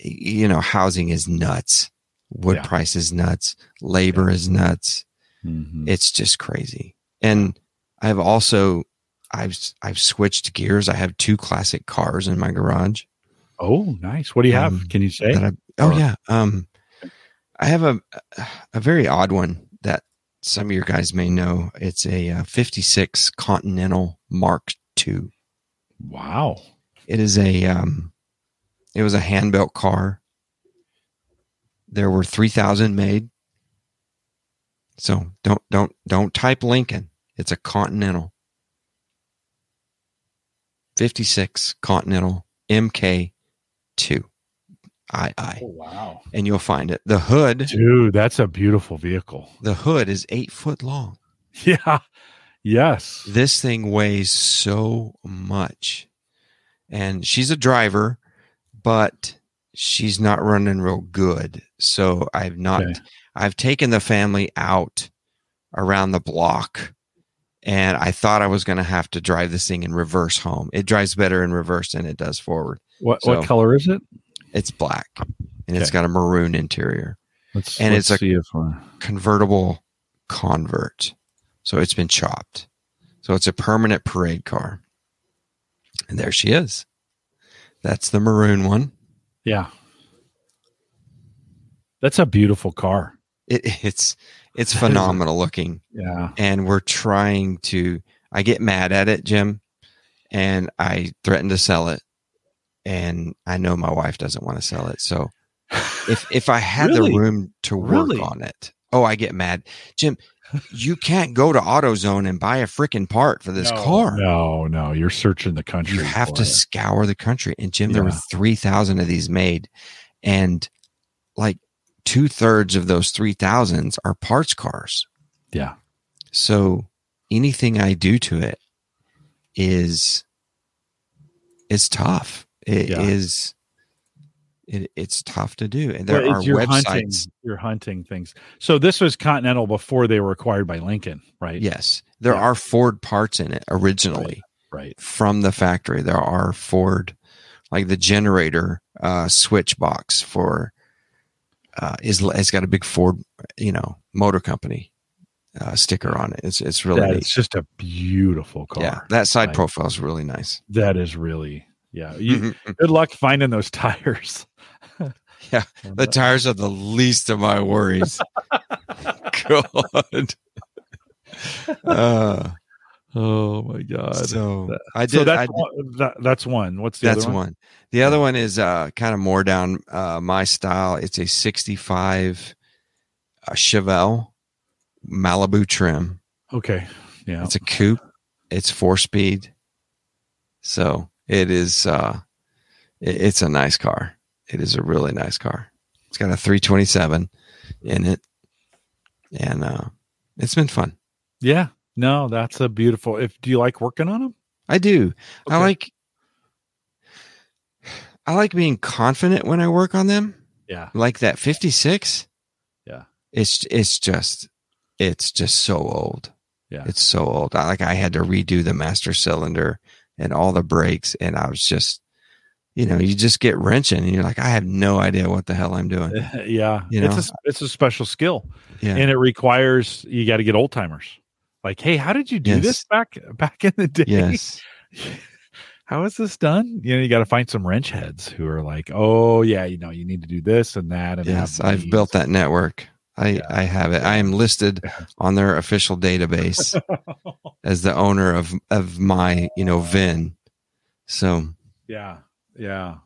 you know, housing is nuts. Wood Yeah. price is nuts. Labor is nuts. Mhm. It's just crazy. And I've also I've I've switched gears. I have two classic cars in my garage. Oh, nice. What do you have? Um, Can you say? that I, oh Or- yeah. Um, I have a a very odd one that some of your guys may know. It's a uh, 56 Continental Mark II. Wow. It is a um, it was a hand built car. There were 3,000 made. So don't don't don't type Lincoln. It's a Continental. 56 Continental MK2 II. Oh, wow. And you'll find it. The hood, Dude, that's a beautiful vehicle. the hood is eight foot long. Yeah. Yes. This thing weighs so much. And she's a driver, but she's not running real good. So I've not Okay. I've taken the family out around the block and I thought I was going to have to drive this thing in reverse home. It drives better in reverse than it does forward. What So- what color is it? It's black and it's got a maroon interior. Let's And let's it's a- if uh, Convertible convert. So it's been chopped. So it's a permanent parade car. And there she is. That's the maroon one. yeah. That's a beautiful car. It, it's it's phenomenal looking. Yeah. and we're trying to i get mad at it jim and i threaten to sell it and i know my wife doesn't want to sell it so if if i had Really? the room to work Really? on it oh i get mad jim you can't go to AutoZone and buy a freaking part for this no, car No, no, you're searching the country. you have to it. scour the country and jim there were 3000 of these made and like two-thirds of those 3000s are parts cars Yeah. So anything I do to it is is tough. It is Yeah. it, it's tough to do. And there Well, are you're websites. hunting, you're hunting things. So this was Continental before they were acquired by Lincoln, right? Yes. There Yeah. are Ford parts in it originally Right. from the factory. There are Ford like the generator uh switch box for uh is it's got a big Ford, you know, motor company uh sticker on it. It's it's really That is just a beautiful car. Yeah, that side Like- profile is really nice. That is really yeah. You, Mhm. good luck finding those tires. Yeah, The tires are the least of my worries. God. Uh, oh my god. so That- I did. so I that's did- one, that, that's one. What's the that's other one? The other one is uh, kind of more down uh, my style. It's a 65 uh, Chevelle Malibu trim. Okay. Yeah. It's a coupe. It's four speed. So it is. Uh, it- it's a nice car. It is a really nice car. It's got a 327 in it, and uh, it's been fun. Yeah. No, that's a beautiful. If do you like working on them? I do. I like. I like being confident when I work on them. Yeah. Like that 56. Yeah. It's it's just it's just so old. Yeah. It's so old. I, like I had to redo the master cylinder and all the brakes, and I was just, you know, you just get wrenching, and you're like, I have no idea what the hell I'm doing. yeah. You it's a it's a special skill, Yeah. and it requires you got to get old timers. Like, hey, how did you do Yes. this back back in the day? yes. how is this done? You know, you got to find some wrench heads who are like, oh yeah, you know, you need to do this and that. And Yes. I've these." built that network. I, Yeah. I have it. I am listed on their official database as the owner of, of my, you know, VIN. So Yeah, yeah.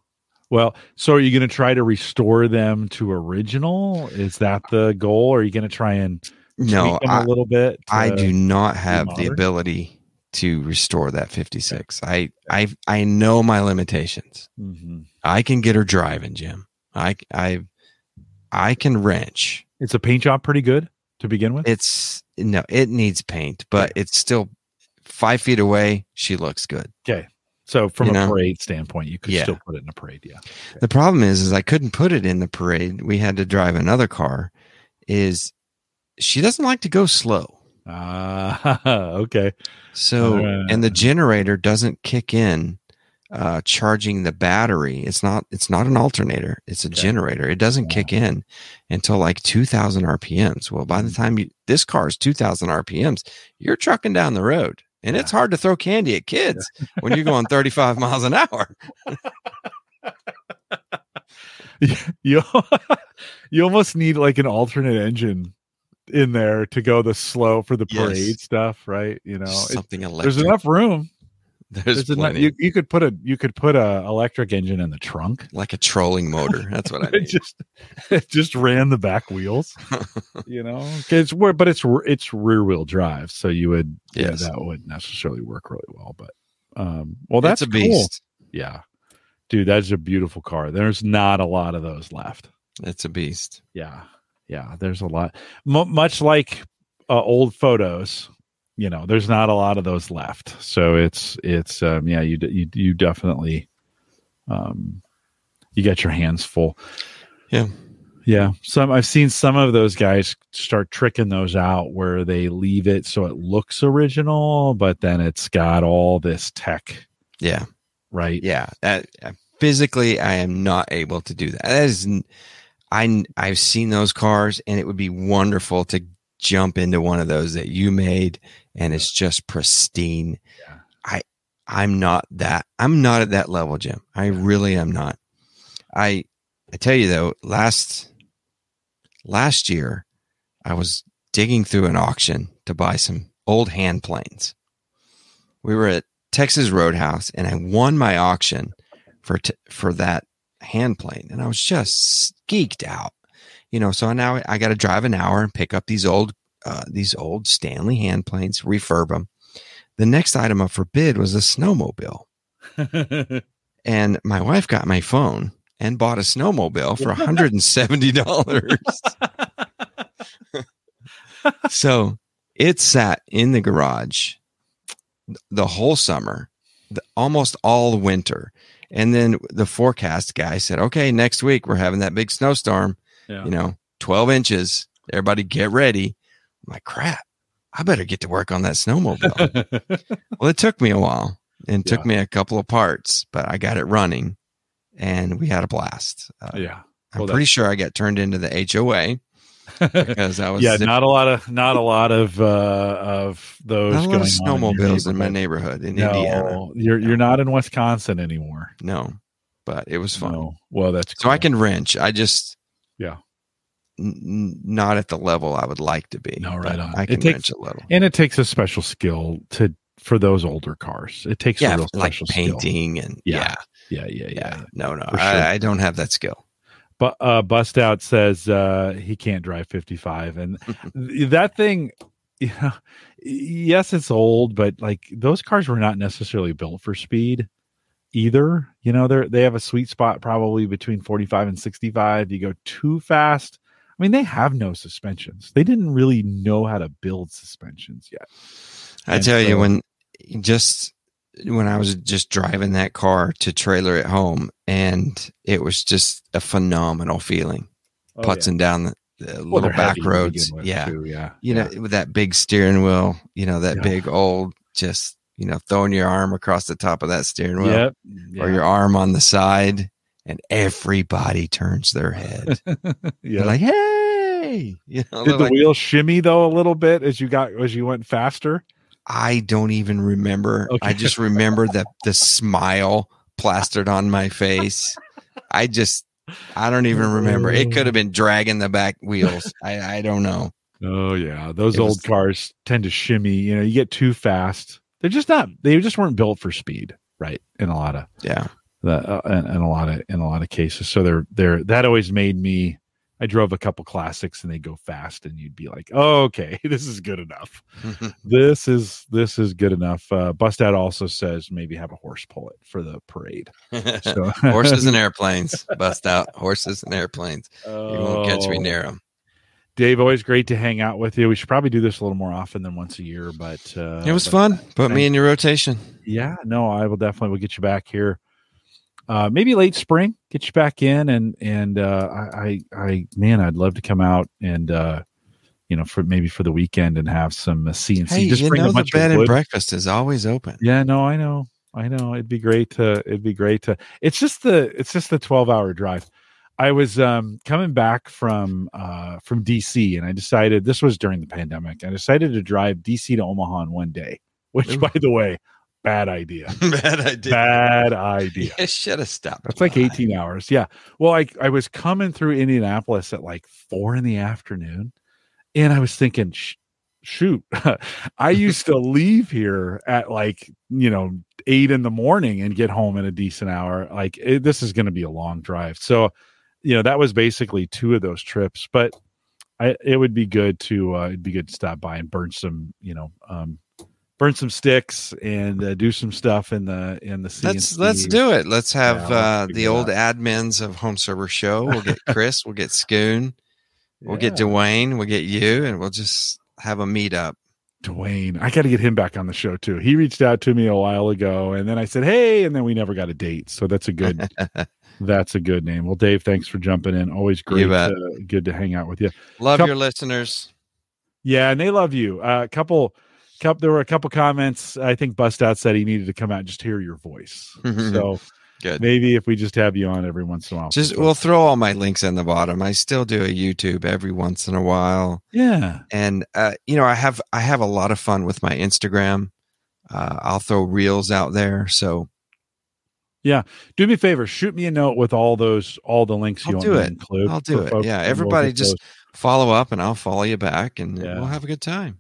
Well, so are you going to try to restore them to original? Is that the goal? Or are you going to try and no, I, a little bit? I do not have the ability to restore that 56. I I I know my limitations. Mhm. I can get her driving, Jim. I I I can wrench. It's a paint job pretty good to begin with. It's no, it needs paint, but it's still five feet away. She looks good. Okay so from you a know? parade standpoint, you could Yeah. still put it in a parade. Yeah. The problem is, is I couldn't put it in the parade. We had to drive another car. Is she doesn't like to go slow. Ah, okay. So, Uh. and the generator doesn't kick in uh, charging the battery. It's not. It's not an alternator. It's a Okay. generator. It doesn't Yeah. kick in until like two thousand RPMs. Well, by the Mhm. time you this car is two thousand RPMs, you're trucking down the road, and it's hard to throw candy at kids when you're going thirty five miles an hour. you you almost need like an alternate engine in there to go the slow for the Yes. parade stuff, right? You know, Something electric. there's enough room. There's, There's enough. plenty. You, you could put a you could put a electric engine in the trunk. like a trolling motor. That's what I It just it just ran the back wheels. you know, it's where but it's it's rear wheel drive, so you would yeah that would necessarily work really well. But um, well that's it's a cool. beast. Yeah, dude, that's a beautiful car. There's not a lot of those left. It's a beast. Yeah, yeah. There's a lot, M- much like uh, old photos. You know, there's not a lot of those left. So it's it's um, yeah, you d- you you definitely um, you get your hands full. Yeah. Yeah, some I've seen some of those guys start tricking those out where they leave it so it looks original, but then it's got all this tech, Yeah. right? Yeah. That, uh, physically, I am not able to do that. That is, I I've seen those cars, and it would be wonderful to jump into one of those that you made, and it's just pristine. Yeah. I I'm not that. I'm not at that level, Jim. I really am not. I I tell you though, last last year, I was digging through an auction to buy some old hand planes. We were at Texas Roadhouse, and I won my auction for t- for that hand plane, and I was just geeked out. You know, so now I got to drive an hour and pick up these old uh, these old Stanley hand planes, refurb them. The next item up for bid was a snowmobile, and my wife got my phone and bought a snowmobile for $170. so it sat in the garage the whole summer, the, almost all winter. And then the forecast guy said, okay, next week we're having that big snowstorm, yeah. you know, 12 inches. Everybody get ready. I'm like, crap, I better get to work on that snowmobile. well, it took me a while and took me a couple of parts, but I got it running and we had a blast. Uh, yeah. I'm pretty sure I got turned into the HOA because I was yeah, zip- not a lot of not a lot of uh of those not a lot going of snowmobiles on in my neighborhood. in no, Indiana. You're you're not in Wisconsin anymore. No, but it was fun. No. Well, that's So I can wrench. I just Yeah. n- not at the level I would like to be. No, right on. I It can takes- wrench a little. and it takes a special skill to for those older cars. It takes a Yeah, real like special skill. painting and Yeah. yeah, Yeah, yeah, yeah. yeah. No, no, sure. I, I don't have that skill. But uh, Bust Out says uh, he can't drive 55, and that thing, you know, yes, it's old, but like those cars were not necessarily built for speed either. You know, they're they have a sweet spot probably between 45 and 65. You go too fast. I mean, they have no suspensions. They didn't really know how to build suspensions yet. I And tell you, when just when I was just driving that car to trailer at home, and it was just a phenomenal feeling, Oh, putzing down the, the yeah. Well, little back roads. Yeah, too, yeah. you yeah. know, with that big steering wheel, you know, that Yeah. big old, just you know, throwing your arm across the top of that steering wheel, Yep. or your arm on the side, and everybody turns their head. yeah. Like, "Hey!" You know, Did the like, wheel shimmy though a little bit as you got as you went faster? I don't even remember. Okay. I just remember the the smile plastered on my face. I just I don't even remember. It could have been dragging the back wheels. I I don't know. Oh yeah, those It old was- cars tend to shimmy. You know, you get too fast. They're just not. They just weren't built for speed, right? In a lot of Yeah. the uh, in, in a lot of in a lot of cases. So they're they're that always made me I drove a couple classics and they go fast, and you'd be like, oh, "Okay, this is good enough. this is this is good enough." Uh, Bust out also says maybe have a horse pull it for the parade. So. horses and airplanes. Bust out horses and airplanes. Oh. You won't catch me near them. Dave, always great to hang out with you. We should probably do this a little more often than once a year, but uh, it was fun. Put me in your rotation. Yeah, no, I will definitely We'll get you back here uh, maybe late spring, get you back in, and and uh, I, I, man, I'd love to come out and uh, you know, for maybe for the weekend and have some uh, CNC. Hey, Just you know, the bed and breakfast is always open. Yeah, no, I know, I know. It'd be great to, it'd be great to. It's just the, it's just the twelve hour drive. I was um, coming back from uh, from DC, and I decided this was during the pandemic. I decided to drive DC to Omaha in one day, which, Ooh. by the way, Bad idea. Bad idea. Bad idea. You should have stopped. It's like 18 hours. Yeah. Well, I, I was coming through Indianapolis at like four in the afternoon and I was thinking, shoot, I used to leave here at like, you know, eight in the morning and get home in a decent hour. Like it, this is going to be a long drive. So, you know, that was basically two of those trips, but I, it would be good to, uh, it'd be good to stop by and burn some, you know, um, burn some sticks and uh, do some stuff in the in the CNC. Let's let's do it. Let's have yeah, uh, the old admins of Home Server Show. We'll get Chris. we'll get Scoon. We'll yeah. get Dwayne. We'll get you, and we'll just have a meetup. Dwayne, I got to get him back on the show too. He reached out to me a while ago, and then I said, "Hey," and then we never got a date. So that's a good. that's a good name. Well, Dave, thanks for jumping in. Always great. Uh, good to hang out with you. Love couple, your listeners. Yeah, and they love you. A uh, couple, there were a couple comments. I think Bust Out said he needed to come out and just hear your voice. so good. Maybe if we just have you on every once in a while. Just we'll throw all my links in the bottom. I still do a YouTube every once in a while. Yeah. And uh, you know, I have I have a lot of fun with my Instagram. Uh, I'll throw reels out there. So yeah, do me a favor. Shoot me a note with all those all the links you I'll want do to it. include. I'll do it. Yeah, everybody just those. follow up, and I'll follow you back, and yeah. we'll have a good time.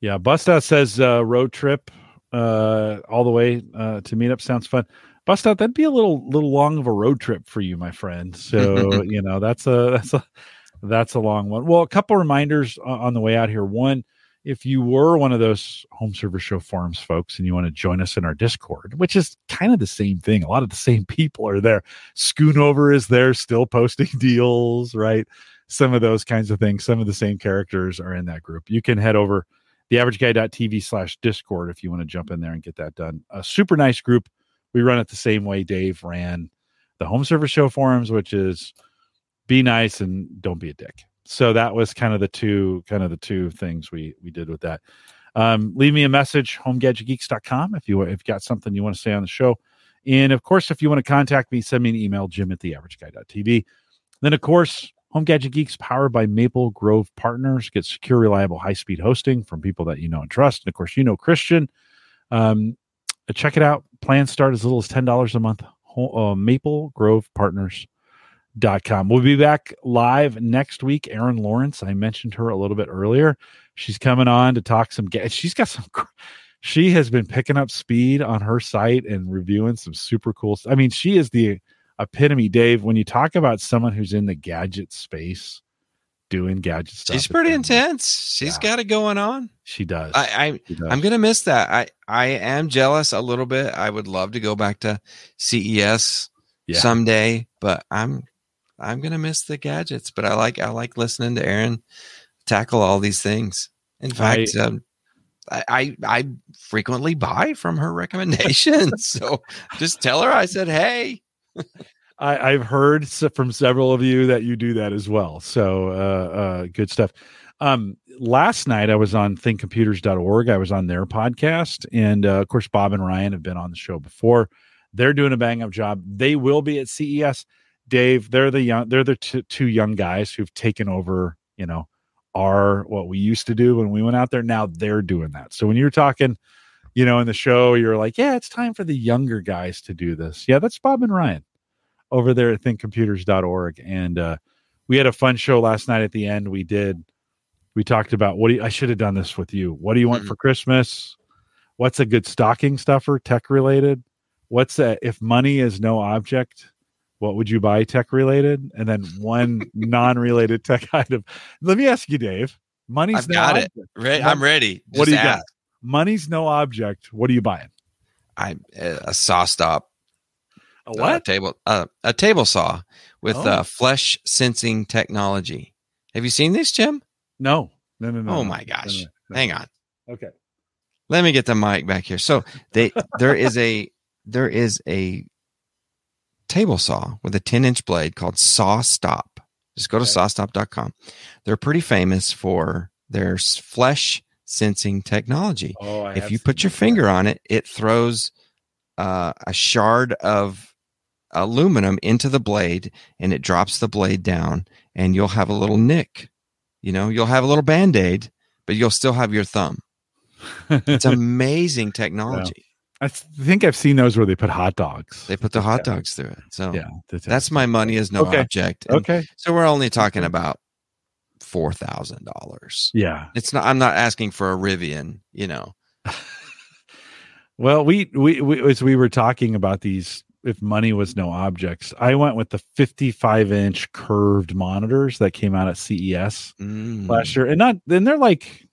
Yeah, Bust Out says uh, road trip uh, all the way uh, to meet up sounds fun. Bust Out, that'd be a little little long of a road trip for you, my friend. So you know that's a that's a that's a long one. Well, a couple reminders on the way out here. One, if you were one of those home server show forums folks and you want to join us in our Discord, which is kind of the same thing, a lot of the same people are there. Schoonover is there, still posting deals, right? Some of those kinds of things. Some of the same characters are in that group. You can head over theaverageguy.tv slash discord if you want to jump in there and get that done. A super nice group. We run it the same way Dave ran the home server show forums, which is be nice and don't be a dick. So that was kind of the two kind of the two things we we did with that. Um, leave me a message, homegadgetgeeks.com if you if you've got something you want to say on the show. And of course, if you want to contact me, send me an email, jim at theaverageguy.tv. Then, of course, Home Gadget Geeks, powered by Maple Grove Partners, get secure, reliable, high speed hosting from people that you know and trust. And of course, you know Christian. Um, check it out. Plans start as little as $10 a month. Uh, Maple Grove Partners.com. We'll be back live next week. Erin Lawrence, I mentioned her a little bit earlier. She's coming on to talk some. She's got some. She has been picking up speed on her site and reviewing some super cool. I mean, she is the epitome, Dave. When you talk about someone who's in the gadget space doing gadget stuff, she's pretty intense. She's yeah. got it going on. She does. I, I am gonna miss that. I I am jealous a little bit. I would love to go back to CES yeah. someday, but I'm I'm gonna miss the gadgets. But I like I like listening to Erin tackle all these things. In fact, I, um, I, I frequently buy from her recommendations. so just tell her I said, hey, I, have heard from several of you that you do that as well. So uh, uh, good stuff. Um, last night I was on thinkcomputers.org. I was on their podcast. And uh, of course, Bob and Ryan have been on the show before. They're doing a bang up job. They will be at CES. Dave, they're the young, they're the t- two young guys who've taken over, you know, our what we used to do when we went out there. Now they're doing that. So when you're talking, you know, in the show, you're like, yeah, it's time for the younger guys to do this. Yeah, that's Bob and Ryan over there at thinkcomputers.org. And uh, we had a fun show last night at the end. We did, we talked about what do you, I should have done this with you. What do you want mm-hmm. for Christmas? What's a good stocking stuffer, tech related? What's a, if money is no object, what would you buy tech related? And then one non related tech item. Let me ask you, Dave. Money's I've got it. object. Re- I'm ready. What do you Just got? Money's no object. What are you buying? I a saw stop. A uh, table uh, a table saw with Oh. uh, flesh sensing technology. Have you seen this, Jim? no. No, no, no. oh my gosh! no, no. Hang on. Okay. Let me get the mic back here. So they there is a there is a table saw with a 10 inch blade called Saw Stop. Just go to Okay. sawstop.com. They're pretty famous for their flesh sensing technology. Oh, if you put your finger on it, it throws uh, a shard of aluminum into the blade and it drops the blade down and you'll have a little nick. You know, you'll have a little band aid, but you'll still have your thumb. It's amazing technology. I think I've seen those where they put hot dogs. They put the hot Yeah. dogs through it. So yeah, to that's my money is no Okay. object. And okay. So we're only talking about four thousand dollars. Yeah. It's not. I'm not asking for a Rivian. You know. Well, we, we we as we were talking about these, if money was no objects, I went with the 55 inch curved monitors that came out at CES Mm. last year, and not then they're like,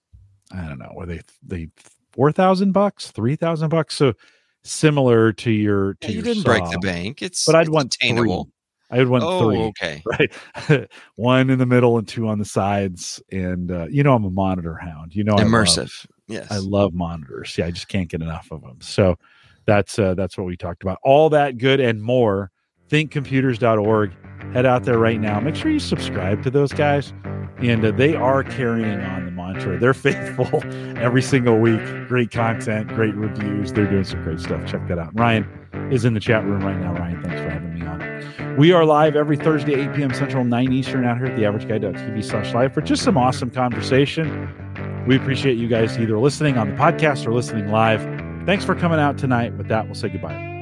I don't know, were they they four thousand bucks, three thousand bucks, so similar to your to Yeah, you your didn't break the bank. It's but I'd it's want attainable. three. I would want Oh, three. okay. right? One in the middle and two on the sides. And uh, you know, I'm a monitor hound. You know, I love- Immersive. yes. I love monitors. Yeah, I just can't get enough of them. So that's uh, that's what we talked about. All that good and more. Thinkcomputers.org. Head out there right now. Make sure you subscribe to those guys. And uh, they are carrying on the mantra. They're faithful every single week. Great content, great reviews. They're doing some great stuff. Check that out. Ryan is in the chat room right now. Ryan, thanks for having me on. We are live every Thursday, 8 p.m. Central, 9 Eastern, out here at the average guy.tv slash live for just some awesome conversation. We appreciate you guys either listening on the podcast or listening live. Thanks for coming out tonight. With that, we'll say goodbye.